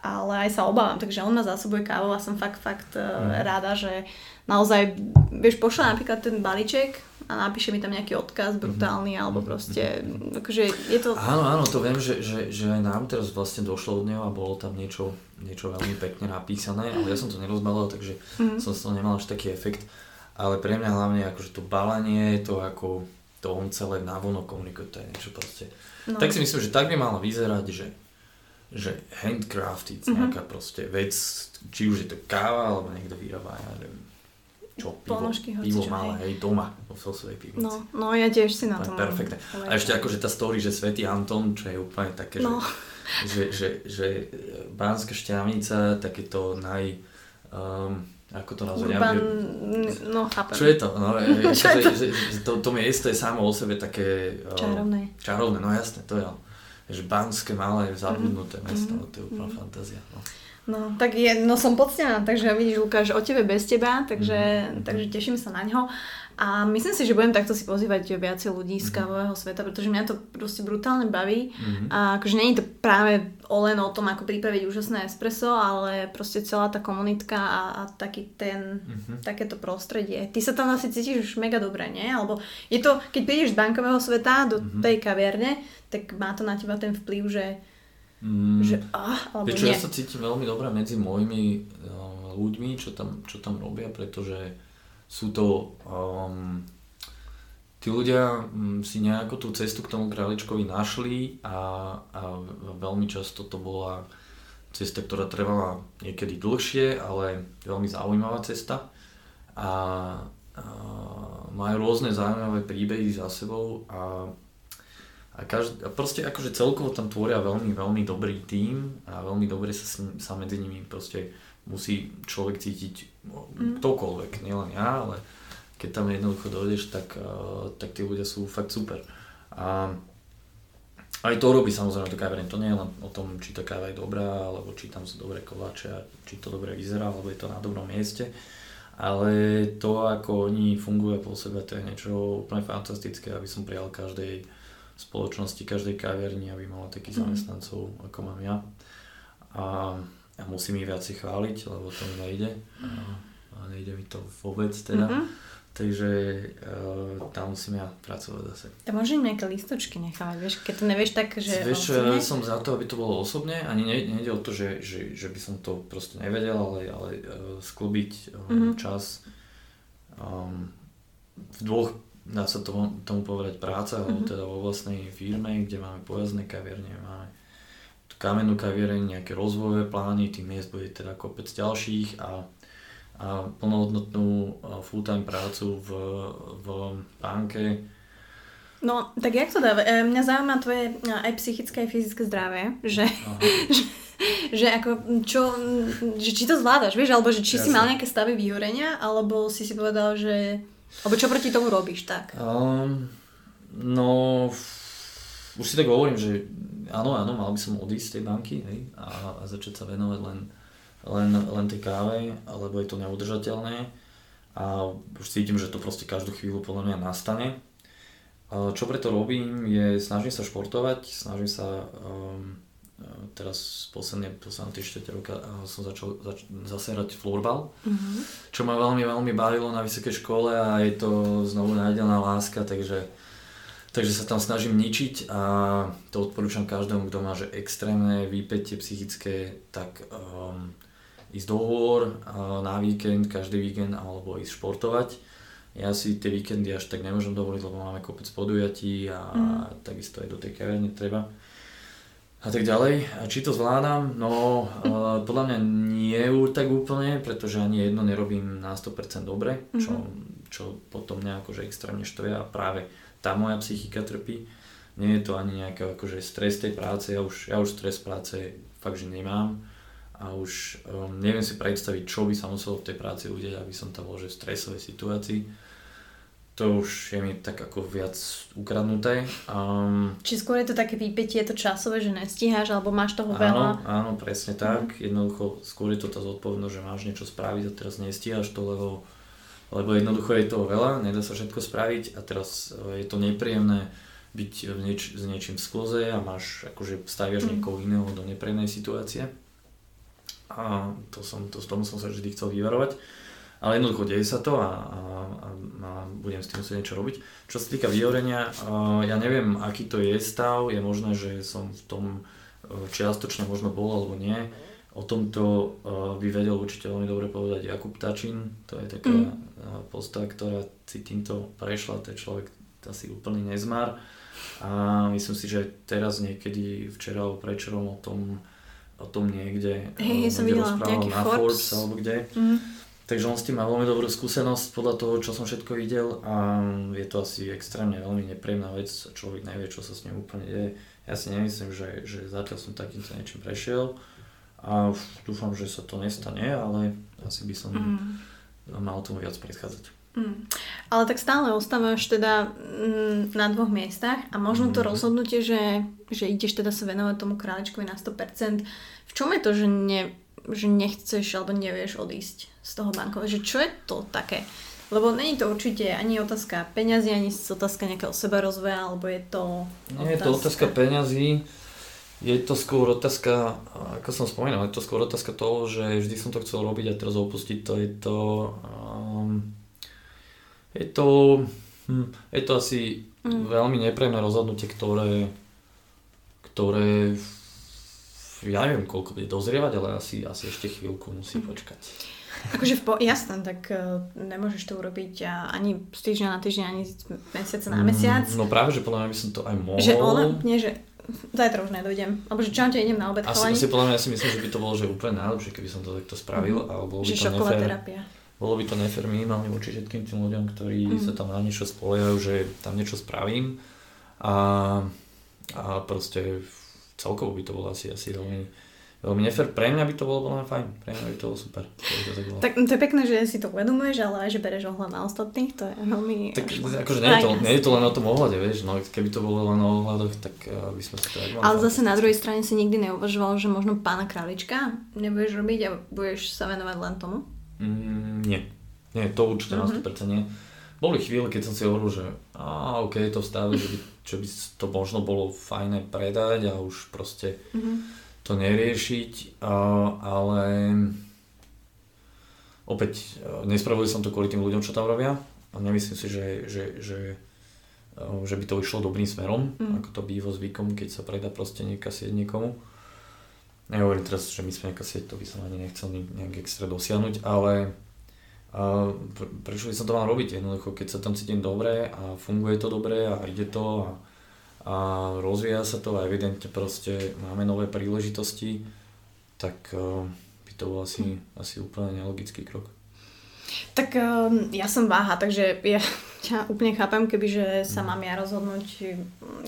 ale aj sa obávam, takže on ma zásobuje kávou a som fakt, fakt mm. rada, že naozaj, vieš, pošla napríklad ten balíček a napíše mi tam nejaký odkaz brutálny, alebo proste, akože je to... Áno, áno, to viem, že, že, že aj nám teraz vlastne došlo od neho a bolo tam niečo, niečo veľmi pekne napísané, ale ja som to nerozbalil, takže Mhm. som z toho nemal až taký efekt. Ale pre mňa hlavne akože to balanie, to ako to on celé navonok komunikuje, to je niečo proste. No. Tak si myslím, že tak by mala vyzerať, že, že handcrafted, Mhm. nejaká proste vec, či už je to káva, alebo niekto vyrába, ja neviem, čo, pivo, Ponožky, pivo malé, hej. doma, vo svojej pivnici. No, no ja tiež si na To perfektné. A ešte akože tá story, že Svetý Anton, čo je úplne také, No. že, že, že, že Bánska šťavnica, takéto naj... Um, ako to nazvať? Urban, no chápem. Čo je to? No, je, Čo je to? Že, že to, to miesto je samo o sebe také... um, Čarovné. Čarovné, no jasné, to je. Že Banské malé, zabudnuté mesto, Mhm. to je úplná fantázia. No. No, tak je, no som poctená, takže vidíš Lukáš, o tebe bez teba, takže, Mhm. takže teším sa na ňo. A myslím si, že budem takto si pozývať viacej ľudí z Mhm. kávového sveta, pretože mňa to proste brutálne baví. Mhm. A akože nie je to práve o len o tom, ako pripraviť úžasné espresso, ale proste celá tá komunitka a, a taký ten, Mhm. takéto prostredie. Ty sa tam asi cítiš už mega dobre, nie? Alebo je to, keď prídeš z bankového sveta do Mhm. tej kaviarne, tak má to na teba ten vplyv, že, Mm. že ah, alebo Vieš čo, nie. ja sa cítim veľmi dobre medzi mojimi uh, ľuďmi, čo tam, čo tam robia, pretože sú to um, tí ľudia um, si nejakú tú cestu k tomu králičkovi našli a, a veľmi často to bola cesta, ktorá trvala niekedy dlhšie, ale veľmi zaujímavá cesta a, a majú rôzne zaujímavé príbehy za sebou a a, každý, a proste akože celkovo tam tvoria veľmi, veľmi dobrý tím a veľmi dobre sa, s ním- sa medzi nimi proste musí človek cítiť no, Mm. ktokoľvek, nielen ja, ale keď tam jednoducho dojdeš, tak, uh, tak tí ľudia sú fakt super. A aj to robí samozrejme to kaviareň, to nie je len o tom, či tá káva je dobrá, alebo či tam sú dobré koláče a či to dobre vyzerá, alebo je to na dobrom mieste. Ale to, ako oni fungujú a pôsobia, to je niečo úplne fantastické, aby som prijal každej spoločnosti, každej kaviarni, aby mala takých Mhm. zamestnancov, ako mám ja. a, a musím ich viacej chváliť, lebo to mi nejde. A, a nejde mi to vôbec teda. Mm-hmm. Takže uh, tam musím ja pracovať zase. To môžem nejaké listočky nechávať, vieš, keď to nevieš tak, že Vieš, osobne? ja som za to, aby to bolo osobne, ani ne, nejde o to, že, že, že by som to proste nevedel, ale, ale uh, sklbiť um, mm-hmm. čas um, v dvoch, dá sa tomu, tomu povedať práca, mm-hmm. teda vo vlastnej firme, kde máme pojazdné kavierne, máme kamennú kaviareň, nejaké rozvojové plány, tým miest bude teda kopec ďalších a a plnohodnotnú full-time prácu v, v banke. No, tak jak to dá? E, mňa zaujíma tvoje aj psychické, aj fyzické zdravie, že, že, že ako, čo, že či to zvládaš, vieš, alebo že či Jasne. si mal nejaké stavy vyhorenia, alebo si si povedal, že, alebo čo proti tomu robíš, tak? Um, no, už si tak hovorím, že áno, áno, mal by som odísť z tej banky hej, a, a začať sa venovať len len, len tej káve, alebo je to neudržateľné a už cítim, že to proste každú chvíľu podľa mňa nastane. Čo preto robím je, snažím sa športovať, snažím sa um, teraz posledne, posledné 3 roka som začal zač, zase hrať florbal, mm-hmm. čo ma veľmi, veľmi bavilo na vysokej škole a je to znovu nájdená láska, takže, takže sa tam snažím ničiť a to odporúčam každému, kto má že extrémne výpetie psychické, tak um, ísť do hôr na víkend, každý víkend alebo ísť športovať. Ja si tie víkendy až tak nemôžem dovoliť, lebo máme kopec podujatí a mm. takisto aj do tej kaverne treba. A tak ďalej. A či to zvládam? No, uh, podľa mňa nie tak úplne, pretože ani jedno nerobím na 100% dobre, čo, mm-hmm. čo potom mňa akože extrémne štve a práve tá moja psychika trpí. Nie je to ani nejaký akože stres tej práce, ja už, ja už stres práce fakt, že nemám a už um, neviem si predstaviť, čo by sa muselo v tej práci udeť, aby som tam bol že v stresovej situácii. To už je mi tak ako viac ukradnuté. Um, Či skôr je to také výpetie, je to časové, že nestíhaš, alebo máš toho veľa? Áno, áno, presne tak. Mm. Jednoducho skôr je to tá zodpovednosť, že máš niečo spraviť a teraz nestíhaš to, lebo, lebo jednoducho je toho veľa, nedá sa všetko spraviť a teraz e, je to nepríjemné byť v nieč- s niečím v skloze a máš, akože staviaš mm. niekoho iného do nepríjemnej situácie a to som, to, tomu som sa vždy chcel vyvarovať. Ale jednoducho deje sa to a, a, a, budem s tým musieť niečo robiť. Čo sa týka vyhorenia, ja neviem, aký to je stav, je možné, že som v tom e, čiastočne možno bol alebo nie. O tomto by vedel určite veľmi dobre povedať Jakub Tačín, to je taká mm. postava, ktorá si týmto prešla, to je človek asi úplný nezmar. A myslím si, že teraz niekedy včera alebo prečerom o tom o tom niekde, hey, som videla, na Forbes. Forbes alebo kde. Mm. Takže on s tým má veľmi dobrú skúsenosť podľa toho, čo som všetko videl a je to asi extrémne veľmi nepríjemná vec, človek nevie, čo sa s ním úplne deje. Ja si nemyslím, že, že zatiaľ som takýmto niečím prešiel a dúfam, že sa to nestane, ale asi by som mm. mal tomu viac predchádzať. Mm. Ale tak stále ostávaš teda mm, na dvoch miestach a možno to mm. rozhodnutie, že, že ideš teda sa venovať tomu králičkovi na 100%. V čom je to, že, ne, že nechceš alebo nevieš odísť z toho bankového? Že čo je to také? Lebo není to určite ani otázka peňazí, ani otázka nejakého sebarozvoja, alebo je to otázka... Nie je to otázka peňazí, je to skôr otázka, ako som spomínal, je to skôr otázka toho, že vždy som to chcel robiť a teraz opustiť to, je to... Um, je to, hm, je to asi mm. veľmi nepríjemné rozhodnutie, ktoré, ktoré ja neviem, koľko bude dozrievať, ale asi, asi ešte chvíľku musí mm. počkať. Akože v po- jasné, tak uh, nemôžeš to urobiť ani z týždňa na týždeň, ani z mesiaca na mesiac. Mm, no práve, že podľa mňa by som to aj mohol. Že ona, nie, že zajtra už nedojdem. Alebo že čo idem na obed asi, asi podľa mňa ja si myslím, že by to bolo že úplne najlepšie, keby som to takto spravil. Mm. Alebo že by to šoková nefér, terapia bolo by to nefér minimálne voči všetkým tým ľuďom, ktorí mm. sa tam na niečo spoliehajú, že tam niečo spravím a, a proste celkovo by to bolo asi, asi veľmi, veľmi nefér. Pre mňa by to bolo veľmi fajn, pre mňa by to bolo super. To, tak, bolo. tak to je pekné, že si to uvedomuješ, ale aj že bereš ohľad na ostatných, to je veľmi... Tak akože nie je, to, nie je to len o tom ohľade, vieš, no keby to bolo len o ohľadoch, tak uh, by sme si to Ale zase na druhej strane si nikdy neuvažoval, že možno pána králička nebudeš robiť a budeš sa venovať len tomu? Mm, nie. Nie, to určite mm-hmm. na 100% nie. Boli chvíle, keď som si hovoril, že á, ok, to v stave, že by, že by to možno bolo fajné predať a už proste mm-hmm. To neriešiť, ale opäť nespravil som to kvôli tým ľuďom, čo tam robia a nemyslím si, že, že, že, že by to išlo dobrým smerom, mm. ako to býva zvykom, keď sa predá proste nejaká sieť niekomu. Nehovorím teraz, že my sme nejaká sieť, to by som ani nechcel nejak extra dosiahnuť, ale a prečo by som to mal robiť? Jednoducho, keď sa tam cítim dobre a funguje to dobre a ide to a, a rozvíja sa to a evidentne proste máme nové príležitosti, tak uh, by to bol asi, asi úplne nelogický krok. Tak um, ja som váha, takže ja ťa úplne chápem, kebyže sa mám ja rozhodnúť,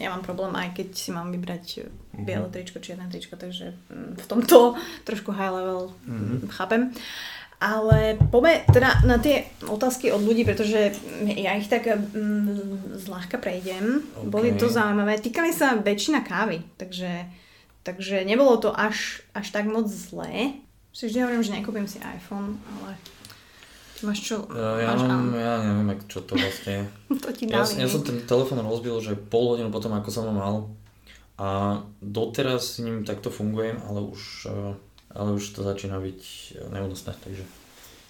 ja mám problém aj keď si mám vybrať biele mhm. tričko, čierne tričko, takže v tomto trošku high level mm-hmm. chápem. Ale poďme teda na tie otázky od ľudí, pretože ja ich tak mm, zľahka prejdem. Okay. Boli to zaujímavé. Týkali sa väčšina kávy, takže, takže nebolo to až, až tak moc zlé. Si vždy hovorím, že nekúpim si iPhone, ale máš čo? Ja, máš mám, ja neviem, čo to vlastne je. to ti ja, ja som ten telefon rozbil, že pol hodinu potom, ako som ho mal. A doteraz s ním takto fungujem, ale už eh, ale už to začína byť neúnosné, takže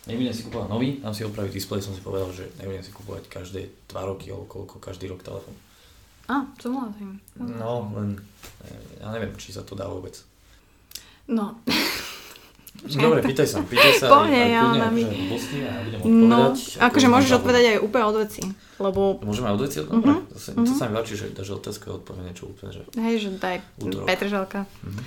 nebudem si kúpovať nový, mám si opraviť displej, som si povedal, že nebudem si kúpovať každé 2 roky alebo koľko, každý rok telefón. A, to súhlasím. No, len ja neviem, či sa to dá vôbec. No. Dobre, pýtaj sa, pýtaj sa Pohne, aj, aj ja kľudne, akože hlosti a ja budem no, odpovedať. No, akože môžeš odpovedať aj úplne od veci, lebo... Môžeme aj od veci? Dobre, uh-huh. to, sa, to uh-huh. sa mi páči, že dáš otázku a odpovie niečo úplne, že... Hej, že daj Petržalka. Uh-huh.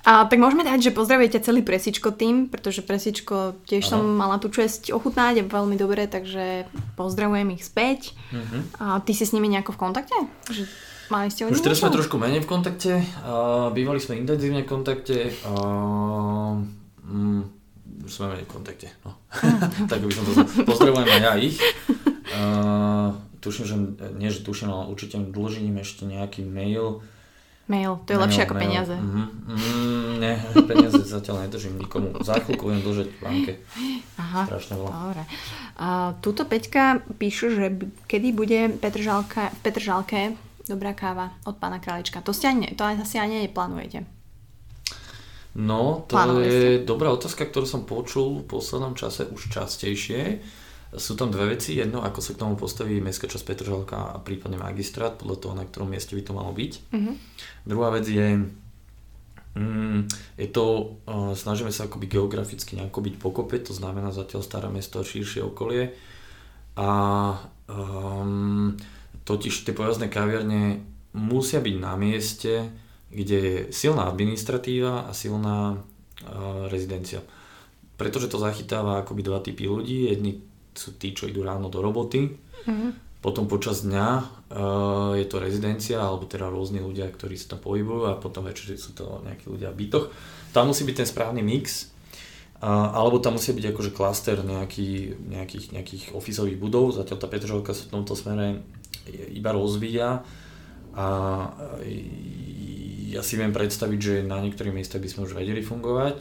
A tak môžeme dať, že pozdravujete celý Presičko tým, pretože Presičko tiež ano. som mala tú čest ochutnať a veľmi dobre, takže pozdravujem ich späť. Uh-huh. A ty si s nimi nejako v kontakte? Že mali ste Už teraz sme trošku menej v kontakte, a bývali sme intenzívne v kontakte a mm, už sme menej v kontakte. No. tak by som to pozdravujem aj ja ich. A, tuším, že nie, že tuším, ale určite dlžím ešte nejaký mail Mail, to je mail, lepšie ako mail. peniaze. Mm, mm, nie, peniaze zatiaľ nedržím nikomu. Za chvíľku budem dlžiť v banke. Aha, Strašne veľa. Dobre. Uh, tuto Peťka píše, že kedy bude Petržalka, v Petržalke dobrá káva od pána Králička. To, ste ani, to asi ani neplánujete. No, to Plánovali je ste. dobrá otázka, ktorú som počul v poslednom čase už častejšie. Sú tam dve veci. Jedno, ako sa k tomu postaví Mestská časť Petržalka a prípadne magistrát, podľa toho, na ktorom mieste by to malo byť. Mm-hmm. Druhá vec je, mm, je to, uh, snažíme sa akoby geograficky nejako byť pokope, to znamená zatiaľ staré mesto a širšie okolie. A um, totiž tie pojazdné kaviarne musia byť na mieste, kde je silná administratíva a silná uh, rezidencia. Pretože to zachytáva akoby dva typy ľudí. Jedni sú tí, čo idú ráno do roboty. Mm-hmm. Potom počas dňa uh, je to rezidencia, alebo teda rôzni ľudia, ktorí sa tam pohybujú a potom večer sú to nejakí ľudia v bytoch. Tam musí byť ten správny mix, uh, alebo tam musí byť akože klaster nejaký, nejakých, nejakých ofisových budov. Zatiaľ tá Petržalka sa v tomto smere iba rozvíja a ja si viem predstaviť, že na niektorých miestach by sme už vedeli fungovať.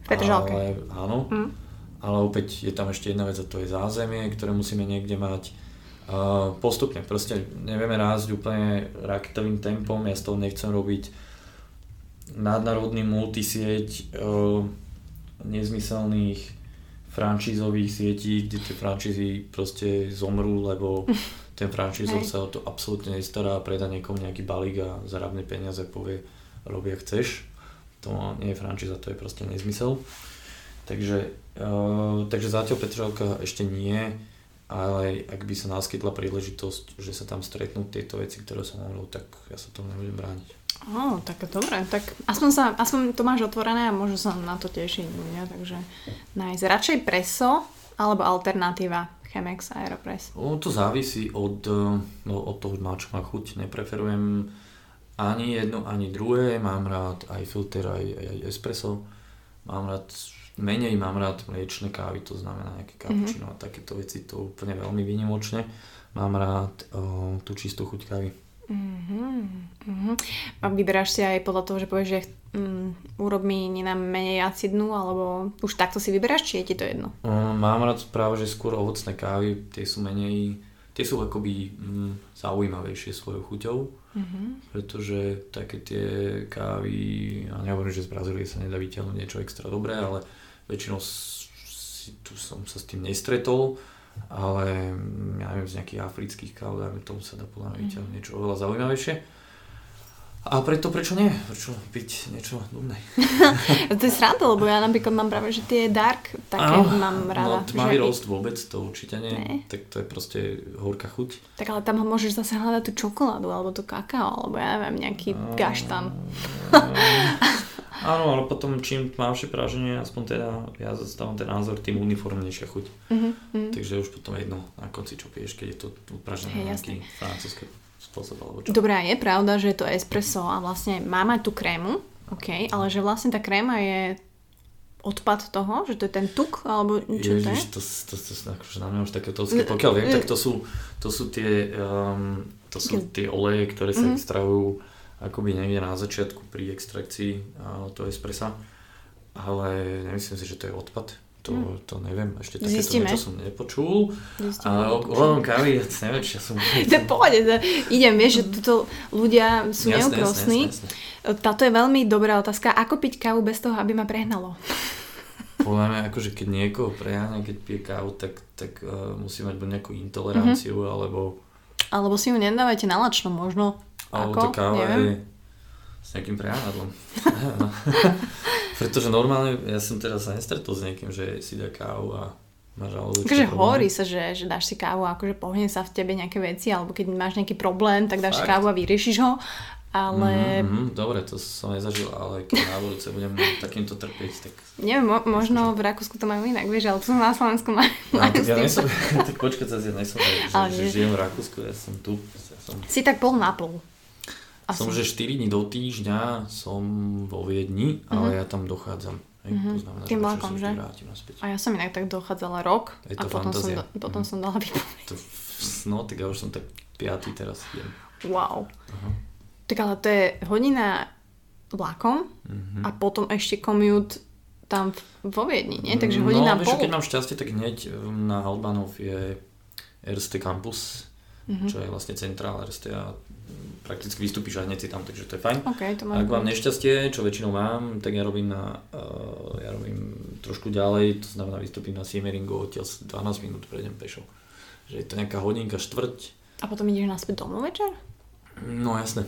V Petržalke. Ale, áno. Mm ale opäť je tam ešte jedna vec a to je zázemie, ktoré musíme niekde mať. Uh, postupne, proste nevieme rásť úplne raketovým tempom, ja z toho nechcem robiť nadnárodný multisieť uh, nezmyselných franšízových sietí, kde tie franšízy proste zomrú, lebo ten franšízor sa o to absolútne nestará a predá niekomu nejaký balík a zarábne peniaze povie robia chceš. To nie je franšíza, to je proste nezmysel. Takže Uh, takže zatiaľ Petržalka ešte nie, ale ak by sa naskytla príležitosť, že sa tam stretnú tieto veci, ktoré som hovoril, tak ja sa tomu nebudem brániť. Ó, oh, tak dobre, tak aspoň, sa, aspoň to máš otvorené a môžu sa na to tešiť, ja, takže nájsť radšej preso alebo alternatíva Chemex Aeropress? O, to závisí od, no, od toho, na čo má chuť. Nepreferujem ani jedno, ani druhé. Mám rád aj filter, aj, aj espresso. Mám rád Menej mám rád mliečne kávy, to znamená nejaké kapučino mm-hmm. a takéto veci, to úplne veľmi výnimočne. Mám rád o, tú čistú chuť kávy. Mm-hmm. A vyberáš si aj podľa toho, že povieš, že um, urob mi nám menej acidnú, alebo už takto si vyberáš, či je ti to jedno? Um, mám rád práve, že skôr ovocné kávy, tie sú menej, tie sú akoby um, zaujímavejšie svojou chuťou. Mm-hmm. Pretože také tie kávy, ja nehovorím, že z Brazílie sa nedá vyťahnuť niečo extra dobré, ale väčšinou si, tu som sa s tým nestretol, ale ja neviem, z nejakých afrických káv, dajme tomu sa dá podľa mňa vyťahnuť mm-hmm. niečo oveľa zaujímavejšie. A preto prečo nie? Prečo piť niečo nudné? to je sranda, lebo ja napríklad mám práve, že tie dark také Áno, mám rada. No tmavý že... roast vôbec to určite nie. nie. Tak to je proste horká chuť. Tak ale tam môžeš zase hľadať tú čokoládu, alebo to kakao, alebo ja neviem, nejaký a... gaštan. Áno, ale potom čím tmavšie práženie, aspoň teda ja zastávam ten názor, tým uniformnejšia chuť. Mm-hmm. Takže už potom jedno na konci čo piješ, keď je to upražené hey, nejaký francúzske spôsob alebo čo. Dobré, je pravda, že je to espresso a vlastne má mať tú krému, OK, ale že vlastne tá kréma je odpad toho, že to je ten tuk, alebo čo Ježiš, to je? to, to, to, to akože na mňa už také toľské, pokiaľ viem, tak to sú, to sú tie, um, to sú tie oleje, ktoré sa mm-hmm. extrahujú akoby niekde na začiatku pri extrakcii toho espressa, ale nemyslím si, že to je odpad to, hm. to neviem, ešte takéto Zistíme. niečo som nepočul. Zistíme. Ale ohľadom kávy, ja neviem, či ja som... to pohode, idem, vieš, že tuto ľudia sú. Jasné, jasné, Táto je veľmi dobrá otázka. Ako piť kávu bez toho, aby ma prehnalo? Podľa mňa, akože keď niekoho preháňa, keď pije kávu, tak, tak uh, musí mať buď nejakú intoleranciu, mm-hmm. alebo... Alebo si ju nedávajte na lačno, možno. Alebo Ako? to káva je s nejakým preháňadlom. Pretože normálne, ja som teraz sa nestretol s niekým, že si dá kávu a máš žalúdočný Takže hovorí sa, že, že dáš si kávu a akože pohne sa v tebe nejaké veci, alebo keď máš nejaký problém, tak dáš Fakt? kávu a vyriešiš ho. Ale... Mm-hmm, dobre, to som nezažil, ale keď na budúce budem takýmto trpieť, tak... Neviem, mo- možno v Rakúsku to majú inak, vieš, ale tu na Slovensku majú... No, tak ja nesom, tak počkať sa, ja nesom, že, že, že žijem v Rakúsku, ja som tu. Ja som... Si tak pol na pol. Asi. Som, že 4 dní do týždňa som vo Viedni, mm-hmm. ale ja tam dochádzam. Hej, mm-hmm. to znamená, Tým vlakom, že? A ja som inak tak dochádzala rok a potom, som, do, potom mm. som dala výpoveď. No, tak ja už som tak piatý teraz idem. Wow. Aha. Tak ale to je hodina vlakom mm-hmm. a potom ešte commute tam vo Viedni, nie? Takže hodina no, pol. No, keď mám šťastie, tak hneď na Albanov je Erste Campus, mm-hmm. čo je vlastne centrál Erste a prakticky vystúpiš a hneď si tam, takže to je fajn. Okay, to Ak mám nešťastie, čo väčšinou mám, tak ja robím, na, uh, ja robím trošku ďalej, to znamená vystúpim na Siemeringu, odtiaľ 12 minút prejdem pešo. Že je to nejaká hodinka, štvrť. A potom ideš naspäť domov večer? No jasné.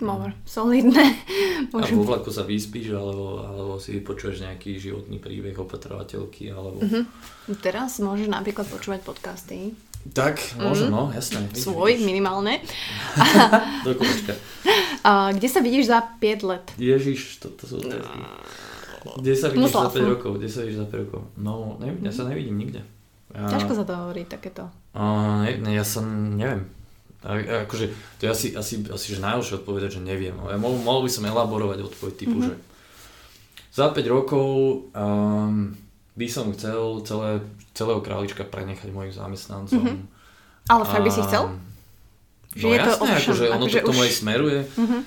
Dobre, solidné. Môžem... A vo vlaku sa vyspíš, alebo, alebo si počuješ nejaký životný príbeh opatrovateľky, alebo... Uh-huh. Teraz môžeš napríklad počúvať podcasty tak, môžem, mm. no, jasné. Svoj, vidíš. minimálne. Do kolečka. A kde sa vidíš za 5 let? Ježiš, toto sú otázky. Kde sa vidíš Musla za 5 rokov? Kde sa vidíš za 5 rokov? No, neviem, ja sa nevidím nikde. Ja... Ťažko sa to hovorí, takéto. Uh, ne, ne, ja som, neviem. A, akože, to je asi, asi, asi že najlepšie odpovedať, že neviem. Ja mohol, mohol by som elaborovať odpoveď typu, mm-hmm. že za 5 rokov um, by som chcel celé, celého králička prenechať mojim zamestnancom. Mm-hmm. Ale fakt by si chcel? Že no je jasné, to akože ono akože to k tomu už... aj smeruje, uh-huh.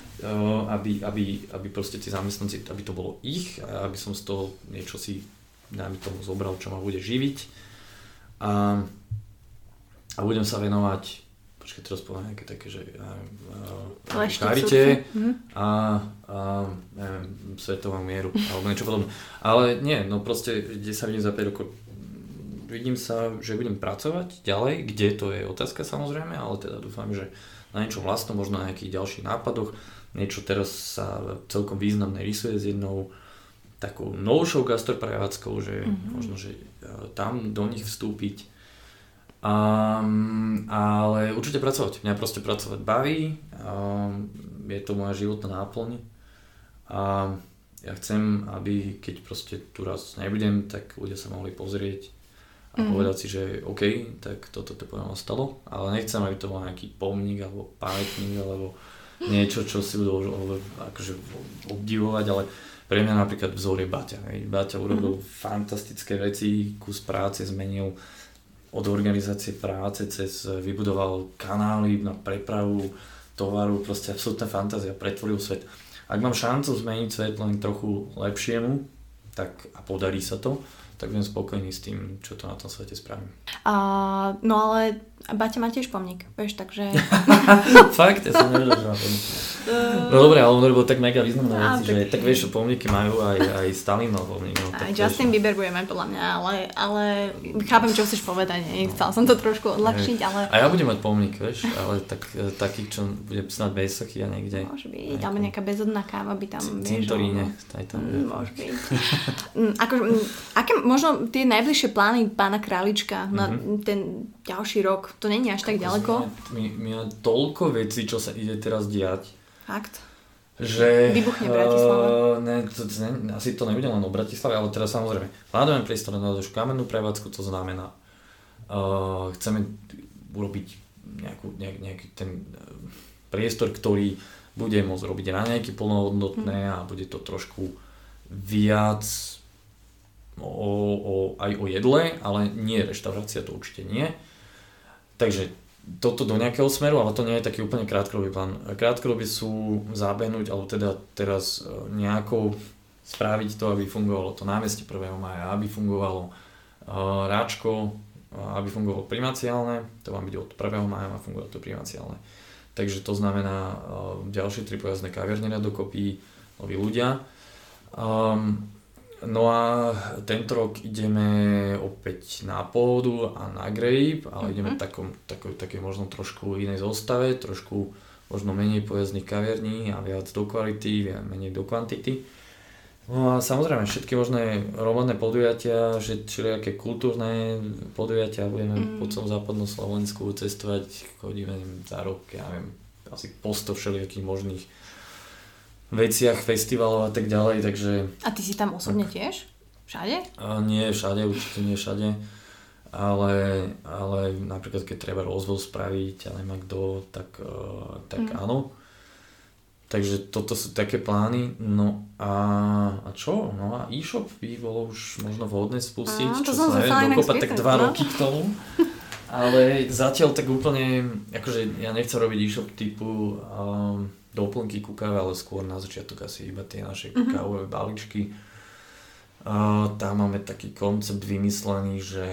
aby, aby, aby proste tí zamestnanci, aby to bolo ich a aby som z toho niečo si, dajme tomu, zobral, čo ma bude živiť. A, a budem sa venovať počkaj, teraz poviem nejaké také, že ja neviem, charite mhm. a, a neviem, svetovom mieru alebo niečo podobné. Ale nie, no proste, kde sa vidím za 5 rokov, vidím sa, že budem pracovať ďalej, kde to je otázka samozrejme, ale teda dúfam, že na niečo vlastnom, možno na nejakých ďalších nápadoch. Niečo teraz sa celkom významné rysuje s jednou takou novšou gastroprevádzkou, že mm-hmm. možno, že tam do nich vstúpiť Um, ale určite pracovať. Mňa proste pracovať baví, um, je to moja životná náplň a ja chcem, aby keď proste tu raz nebudem, tak ľudia sa mohli pozrieť a mm. povedať si, že OK, tak toto to povedom stalo, ale nechcem, aby to bol nejaký pomník alebo pamätník alebo niečo, čo si budú akože obdivovať, ale pre mňa napríklad vzor je Baťa. Baťa urobil mm. fantastické veci, kus práce zmenil od organizácie práce cez eh, vybudoval kanály na prepravu tovaru, proste absolútna fantázia, pretvoril svet. Ak mám šancu zmeniť svet len trochu lepšiemu, tak a podarí sa to, tak budem spokojný s tým, čo to na tom svete spravím. A, no ale Baťa má tiež pomník, vieš, takže... Fakt? Ja som nevedel, že má pomník. No dobre, ale on robil tak mega významné veci, že tak vieš, že pomníky majú aj, aj Stalin mal pomník. No, aj Justin vieš, Bieber bude mať podľa mňa, ale, ale chápem, čo chceš povedať, nie? chcel som to trošku odľahčiť, ale... A ja budem mať pomník, vieš, ale tak, e, taký, čo bude snad vysoký a niekde. Môže byť, alebo nejaká bezodná káva by tam, vieš. Cintoríne, aj tam. Mm, môže byť. Mm, ako, mm, aké možno tie najbližšie plány pána Králička na mm-hmm. ten ďalší rok? To není až tak ďaleko? My, my máme toľko vecí, čo sa ide teraz diať Fakt? Že... Vybuchne Bratislava. Uh, ne, to, ne, asi to nebude len o Bratislave, ale teraz samozrejme plánujeme priestor na ďalšiu kamennú prevádzku, to znamená uh, chceme urobiť nejakú, nejak, nejaký ten uh, priestor, ktorý bude môcť robiť raňajky plnohodnotné hmm. a bude to trošku viac o, o, aj o jedle, ale nie reštaurácia, to určite nie. Takže toto do nejakého smeru, ale to nie je taký úplne krátkodobý plán. Krátkodobie sú zábehnúť, alebo teda teraz e, nejako spraviť to, aby fungovalo to námestie 1. maja, aby fungovalo uh, ráčko, uh, aby fungovalo primaciálne, to má byť od 1. maja, má fungovať to primaciálne. Takže to znamená uh, ďalšie tri pojazdné kaviarne dokopy, noví ľudia. Um, No a tento rok ideme opäť na pôdu a na grape, ale ideme v mhm. takom, takom, také možno trošku inej zostave, trošku možno menej pojazdných kaviarní a viac do kvality, menej do kvantity. No a samozrejme všetky možné romadné podujatia, že všelijaké kultúrne podujatia, budeme mm. po celom západnom Slovensku cestovať, chodíme za rok, ja neviem, asi posto všelijakých možných veciach, festivalov a tak ďalej, takže... A ty si tam osobne tak. tiež? Všade? A nie všade, určite nie všade. Ale, ale napríklad keď treba rozvoj spraviť a nemá kto, tak, uh, tak mm. áno. Takže toto sú také plány. No a, a čo? No a e-shop by bolo už možno vhodné spustiť, a, čo sa neviem, dokopať tak dva no? roky k tomu. Ale zatiaľ tak úplne, akože ja nechcem robiť e-shop typu um, doplnky ku káve, ale skôr na začiatok asi iba tie naše mm-hmm. kávové balíčky. Uh, tam máme taký koncept vymyslený, že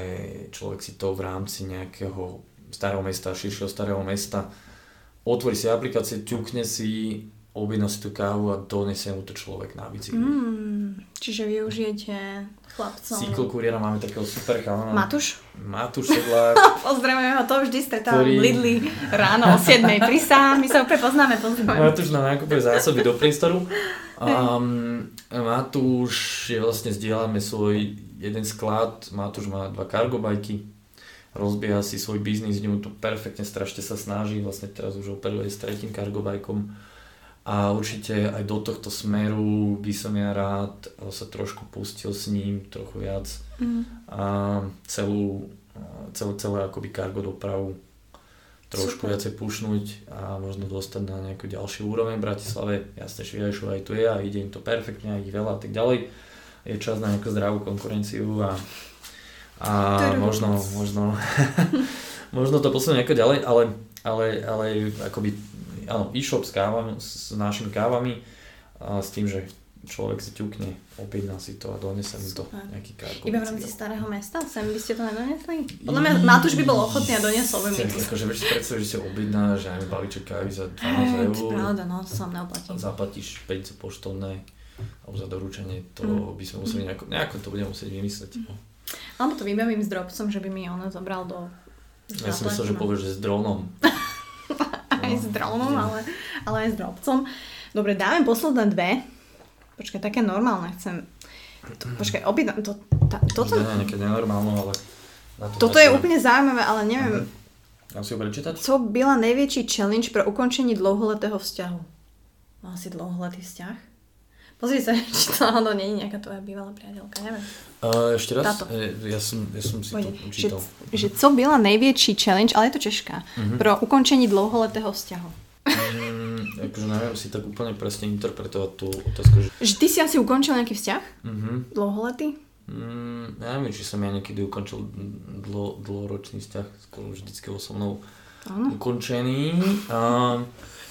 človek si to v rámci nejakého starého mesta, širšieho starého mesta otvorí si aplikácie, ťukne si, objedná si tú kávu a donesie mu to človek na bicykli. Mm, čiže využijete chlapcom. Cykl kuriéra máme takého super chalana. Matúš? Matúš Sedlák. Pozdravujem ho, to vždy stretávam ktorý... Lidli ráno o 7. Prisám, my sa opäť poznáme, pozdravujem. Matúš nám nakupuje zásoby do priestoru. Um, Matúš je vlastne, zdieľame svoj jeden sklad, Matúš má dva cargobajky, rozbieha si svoj biznis, mu to perfektne strašne sa snaží, vlastne teraz už operuje s tretím cargobajkom a určite aj do tohto smeru by som ja rád sa trošku pustil s ním trochu viac mm. a celú, celú, celú akoby cargo dopravu trošku Super. viacej pušnúť a možno dostať na nejakú ďalšiu úroveň v Bratislave. Jasne, Šviajšu aj tu je a ide im to perfektne, aj ich veľa a tak ďalej. Je čas na nejakú zdravú konkurenciu a, a možno, možno, možno to posunúť nejako ďalej, ale, ale, ale akoby áno, e-shop s kávami, s našimi kávami a s tým, že človek si ťukne, objedná si to a donese mi to nejaký kárko. Iba v rámci starého mesta? Sem by ste to nedonesli? Podľa mňa Matúš by bol ochotný a doniesol by mi to. Akože vieš si predstaviť, že si objedná, že aj balíček kávy za 12 eur. pravda, no to som neoplatím. Zaplatíš 5 poštovné alebo za doručenie, to mm. by sme museli nejako, nejako to budeme musieť vymysleť. Mm. Alebo to vybavím s drobcom, že by mi ono zobral do... Ja som myslel, že povieš, že s dronom. aj s dronom, ale, ale aj s drobcom. Dobre, dáme posledné dve. Počkaj, také normálne chcem. To, počkaj, objednám to, tá, toto... Nie, nejaké nenormálne, ale... To toto je úplne zaujímavé, ale neviem... Uh-huh. Mám si ho prečítať? Co byla najväčší challenge pre ukončení dlouholetého vzťahu? Má asi dlouholetý vzťah? Pozri sa, či to náhodou nie je nejaká tvoja bývalá priateľka, neviem. Uh, ešte raz, Táto. E, ja, som, ja som si Pojde. to čítal. Že, že co byla najväčší challenge, ale je to Češka, uh-huh. pro ukončení dlouholetého vzťahu? Mm, akože neviem si tak úplne presne interpretovať tú otázku. Že... že ty si asi ukončil nejaký vzťah? Uh-huh. Dlouholetý? Mm, ja neviem, či som ja niekedy ukončil dlo, dlhoročný vzťah, skôr vždycky bol so mnou ano. ukončený. Uh,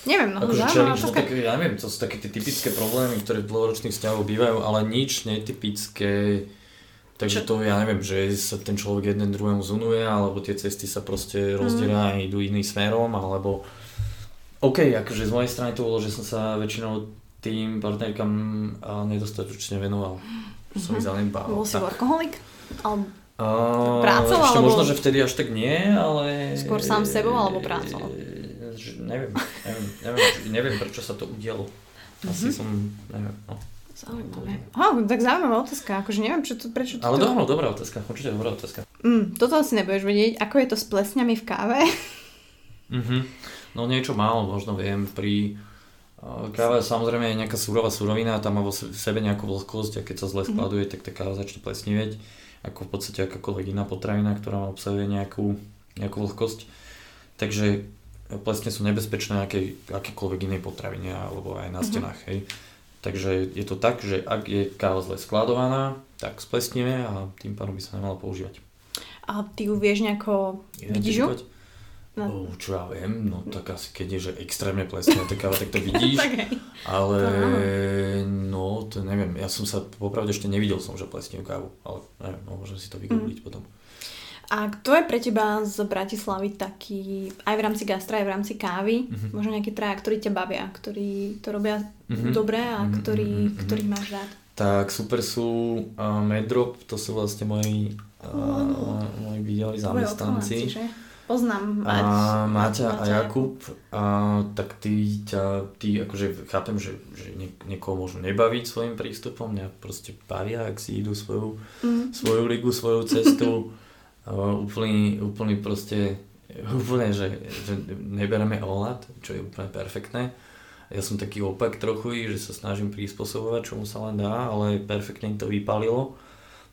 Neviem, no akože challenge, no, také, ja neviem, to sú také tie typické problémy, ktoré v dlhoročných vzťahoch bývajú, ale nič netypické, Takže to ja neviem, že sa ten človek jeden druhému zunuje, alebo tie cesty sa proste rozdielia mm. a idú iným smerom, alebo OK, akože z mojej strany to bolo, že som sa väčšinou tým partnerkám nedostatočne venoval. Mm-hmm. Som ich mhm. zanedbal. Bol si workoholik? Alebo uh, prácou? Ešte alebo... možno, že vtedy až tak nie, ale... Skôr sám sebou alebo prácou? Neviem, neviem, neviem, neviem prečo sa to udialo. Asi mm-hmm. som, neviem, no. Zaujímavé. Oh, tak zaujímavá otázka, akože neviem, čo to, prečo to... Ale to... dobrá otázka, určite dobrá otázka. Mm, toto asi nebudeš vedieť, ako je to s plesňami v káve? mm-hmm. No niečo málo možno viem, pri káva samozrejme je nejaká súrová surovina, tam má vo sebe nejakú vlhkosť a keď sa zle mhm. skladuje, mm-hmm. tak tá káva začne plesniveť, ako v podstate akákoľvek iná potravina, ktorá má obsahuje nejakú, nejakú vlhkosť. Takže plesne sú nebezpečné aké, akékoľvek inej potravine alebo aj na mhm. stenách, mm-hmm. hej. Takže je to tak, že ak je káva zle skladovaná, tak splesníme a tým pádom by sa nemala používať. A ty ju vieš nejako, vidíš? No. Čo ja viem, no tak asi keď je, že extrémne plesná tá káva, tak to vidíš. ale no, to neviem, ja som sa popravde ešte nevidel som, že plesnú kávu, ale neviem, no, môžem si to vygoogliť mm. potom. A kto je pre teba z Bratislavy taký, aj v rámci gastra, aj v rámci kávy, mm-hmm. možno nejaký traja, ktorí ťa bavia, ktorí to robia mm-hmm. dobre a mm-hmm. ktorý, mm-hmm. ktorých máš rád? Tak super sú uh, Medrop, to sú vlastne moji, uh, moji bývalí zamestnanci. Poznám Mať, a Maťa a Jakub, a, tak tí, ťa, tí akože chápem, že, že nie, niekoho môžu nebaviť svojim prístupom, mňa proste bavia, ak si idú svoju, mm. svoju ligu, svoju cestu. úplný, úplný proste, úplne, že, že nebereme ohľad, čo je úplne perfektné. Ja som taký opak trochu, že sa snažím prispôsobovať, čomu sa len dá, ale perfektne to vypalilo.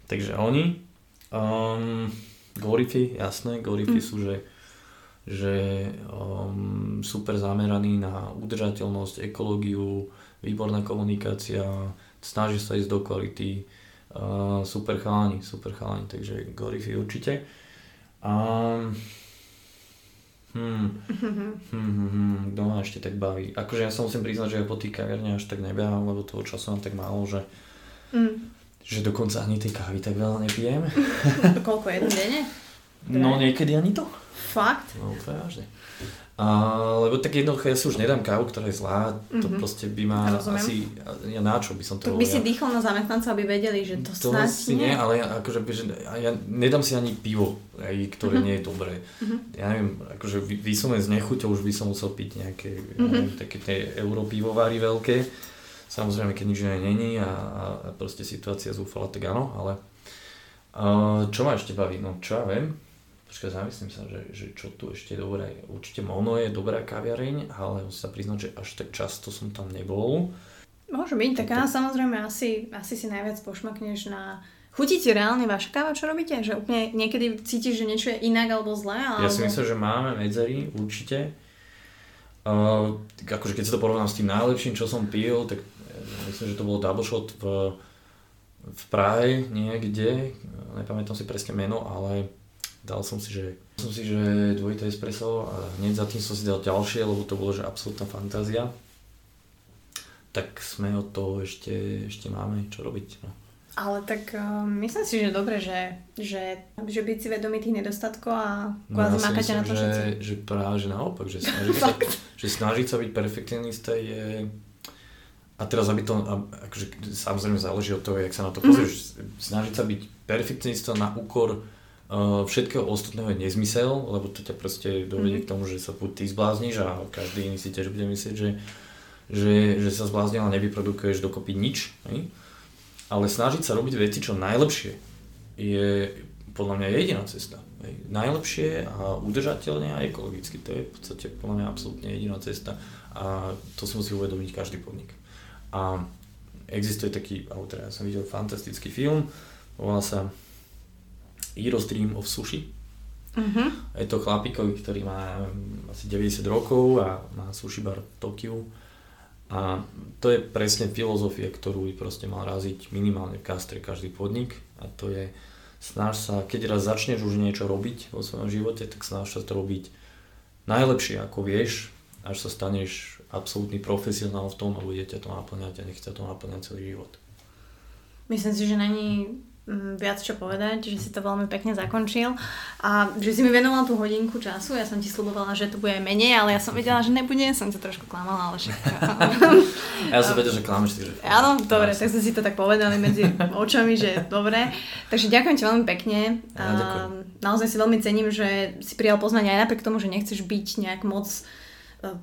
Takže oni, um, Gorify, jasné, Gorify mm. sú, že, že um, super zameraní na udržateľnosť, ekológiu, výborná komunikácia, snaží sa ísť do kvality, Uh, super chalani, super chalani, takže Gorify určite. Um, hmm, hmm, hmm, hmm, kto ma ešte tak baví? Akože ja sa musím priznať, že ja po tých kaviarne až tak nebehám, lebo toho času mám tak málo, že, mm. že dokonca ani tej kávy tak veľa nepijem. Koľko, jeden denne? No niekedy ani to. Fakt? No úplne vážne. A, lebo tak jednoducho ja si už nedám kávu, ktorá je zlá, to mm-hmm. proste by ma Rozumiem. asi, ja na čo by som to Tak by si dýchol na zamestnancov, aby vedeli, že to, to si nie. nie. ale ja, akože, že, ja nedám si ani pivo, aj, ktoré mm-hmm. nie je dobré. Mm-hmm. Ja neviem, akože vyslovene z nechuťou už by som musel piť nejaké, mm-hmm. neviem, také tie europivovary veľké. Samozrejme, keď nič není a, a proste situácia zúfala, tak áno, ale uh, čo ma ešte baví? No čo ja viem, Počkaj, zamyslím sa, že, že čo tu ešte je dobré. Určite Mono je dobrá kaviareň, ale musím sa priznať, že až tak často som tam nebol. Môže byť, tak áno, samozrejme asi, asi si najviac pošmakneš na... Chutí ti reálne vaša káva, čo robíte? Že úplne niekedy cítiš, že niečo je inak alebo zlé? Alebo... Ja si myslím, že máme medzery, určite. Uh, akože keď sa to porovnám s tým najlepším, čo som pil, tak eh, myslím, že to bolo double shot v, v Prahe niekde, nepamätám si presne meno, ale dal som si, že, som si, že dvojité espresso a hneď za tým som si dal ďalšie, lebo to bolo, že absolútna fantázia. Tak sme od toho ešte, ešte máme čo robiť. No. Ale tak uh, myslím si, že dobre, že, že, že byť si vedomý tých nedostatkov a kvázi no, ja mákate na to že, všetci. že práve že naopak, že snažiť, sa, že snažiť sa byť perfekcionista je a teraz aby to, akože samozrejme záleží od toho, jak sa na to pozrieš, mm-hmm. snažiť sa byť perfekcionista na úkor všetkého ostatného je nezmysel, lebo to ťa proste dovedie mm. k tomu, že sa buď ty zblázniš a každý iný si tiež bude myslieť, že, že, že sa zbláznil a nevyprodukuješ dokopy nič. Ne? Ale snažiť sa robiť veci čo najlepšie je podľa mňa jediná cesta. Ne? Najlepšie a udržateľne a ekologicky. To je v podstate podľa mňa absolútne jediná cesta a to si musí uvedomiť každý podnik. A existuje taký, alebo teda ja som videl fantastický film, volá sa Heroes Dream of Sushi. Uh-huh. Je to chlapíkovi, ktorý má asi 90 rokov a má sushi bar v Tokiu. A to je presne filozofia, ktorú by proste mal raziť minimálne v gastre každý podnik. A to je, snaž sa, keď raz začneš už niečo robiť vo svojom živote, tak snaž sa to robiť najlepšie ako vieš, až sa staneš absolútny profesionál v tom a bude ťa to naplňať a nech ťa to naplňať celý život. Myslím si, že není mm, viac čo povedať, že si to veľmi pekne zakončil a že si mi venoval tú hodinku času. Ja som ti slubovala, že to bude menej, ale ja som vedela, že nebude, som ťa trošku klamala, ale však... ja som vedela, že klameš, takže... Áno, dobre, tak sme si to tak povedali medzi očami, že dobre. Takže ďakujem ti veľmi pekne. Ja, ďakujem. naozaj si veľmi cením, že si prijal poznanie aj napriek tomu, že nechceš byť nejak moc uh,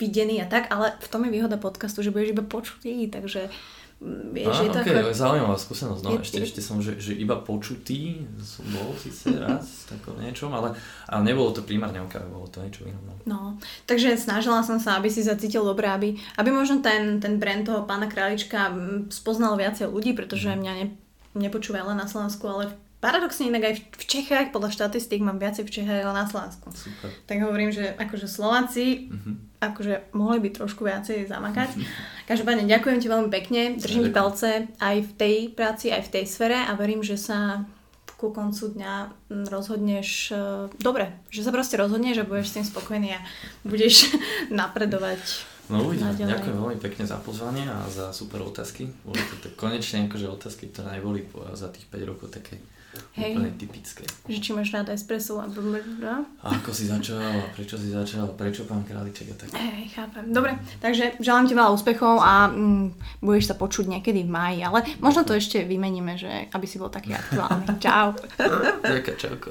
videný a tak, ale v tom je výhoda podcastu, že budeš iba počutý, takže Vieš, Á, je to okay, ako... zaujímavá skúsenosť. No, je, ešte, ešte som, že, že iba počutý som bol síce raz tako niečom, ale, ale nebolo to primárne káve, bolo to niečo iné. No. no, takže snažila som sa, aby si zacítil dobre, aby, aby možno ten, ten brand toho pána Králička spoznal viacej ľudí, pretože mhm. mňa ne, nepočúva len na Slovensku, ale paradoxne inak aj v Čechách, podľa štatistík mám viacej v Čechách ale na Slovensku. Super. Tak hovorím, že akože Slováci uh-huh. akože mohli by trošku viacej zamakať. Uh-huh. Každopádne ďakujem ti veľmi pekne, držím ti palce aj v tej práci, aj v tej sfere a verím, že sa ku koncu dňa rozhodneš uh, dobre, že sa proste rozhodneš a budeš s tým spokojný a budeš napredovať No uvidíme. Ďakujem veľmi pekne za pozvanie a za super otázky. Boli to tak konečne akože otázky, ktoré neboli za tých 5 rokov také Hej. Úplne typické. Že či máš rád espresso a A ako si začal a prečo si začal, prečo pán Králiček a tak. Hej, chápem. Dobre, takže želám ti veľa úspechov a mm, budeš sa počuť niekedy v máji, ale možno to ešte vymeníme, že aby si bol taký aktuálny. Čau. Ďakujem, čauko.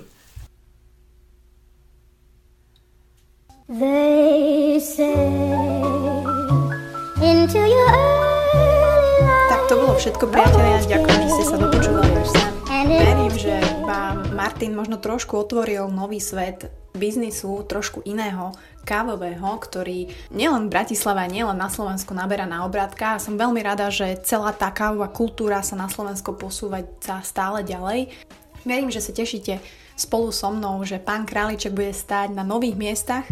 They say into your Tak to bolo všetko, priatelia. Ďakujem, že ste sa dopočúvali Martin možno trošku otvoril nový svet biznisu, trošku iného, kávového, ktorý nielen v Bratislave, nielen na Slovensku naberá na obratka. A som veľmi rada, že celá tá kávová kultúra sa na Slovensku posúva stále ďalej. Verím, že sa tešíte spolu so mnou, že pán Králiček bude stáť na nových miestach,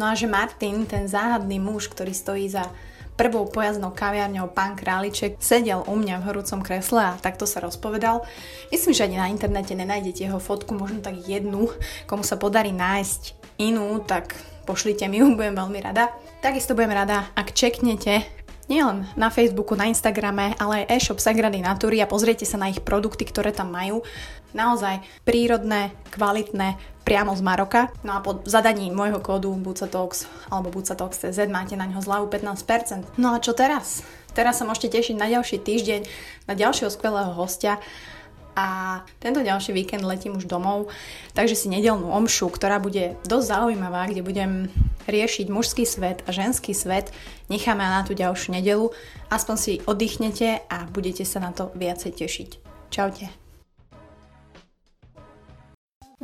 no a že Martin, ten záhadný muž, ktorý stojí za prvou pojazdnou kaviarňou pán Králiček sedel u mňa v horúcom kresle a takto sa rozpovedal. Myslím, že ani na internete nenájdete jeho fotku, možno tak jednu, komu sa podarí nájsť inú, tak pošlite mi ju, budem veľmi rada. Takisto budem rada, ak čeknete nielen na Facebooku, na Instagrame, ale aj e-shop Sagrady Natúry a pozriete sa na ich produkty, ktoré tam majú. Naozaj prírodné, kvalitné, priamo z Maroka. No a po zadaní môjho kódu Bucatox alebo Bucatox.cz máte na ňo zľavu 15%. No a čo teraz? Teraz sa môžete tešiť na ďalší týždeň, na ďalšieho skvelého hostia a tento ďalší víkend letím už domov, takže si nedelnú omšu, ktorá bude dosť zaujímavá, kde budem riešiť mužský svet a ženský svet, necháme na tú ďalšiu nedelu, aspoň si oddychnete a budete sa na to viacej tešiť. Čaute.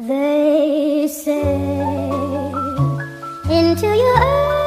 They say into your eyes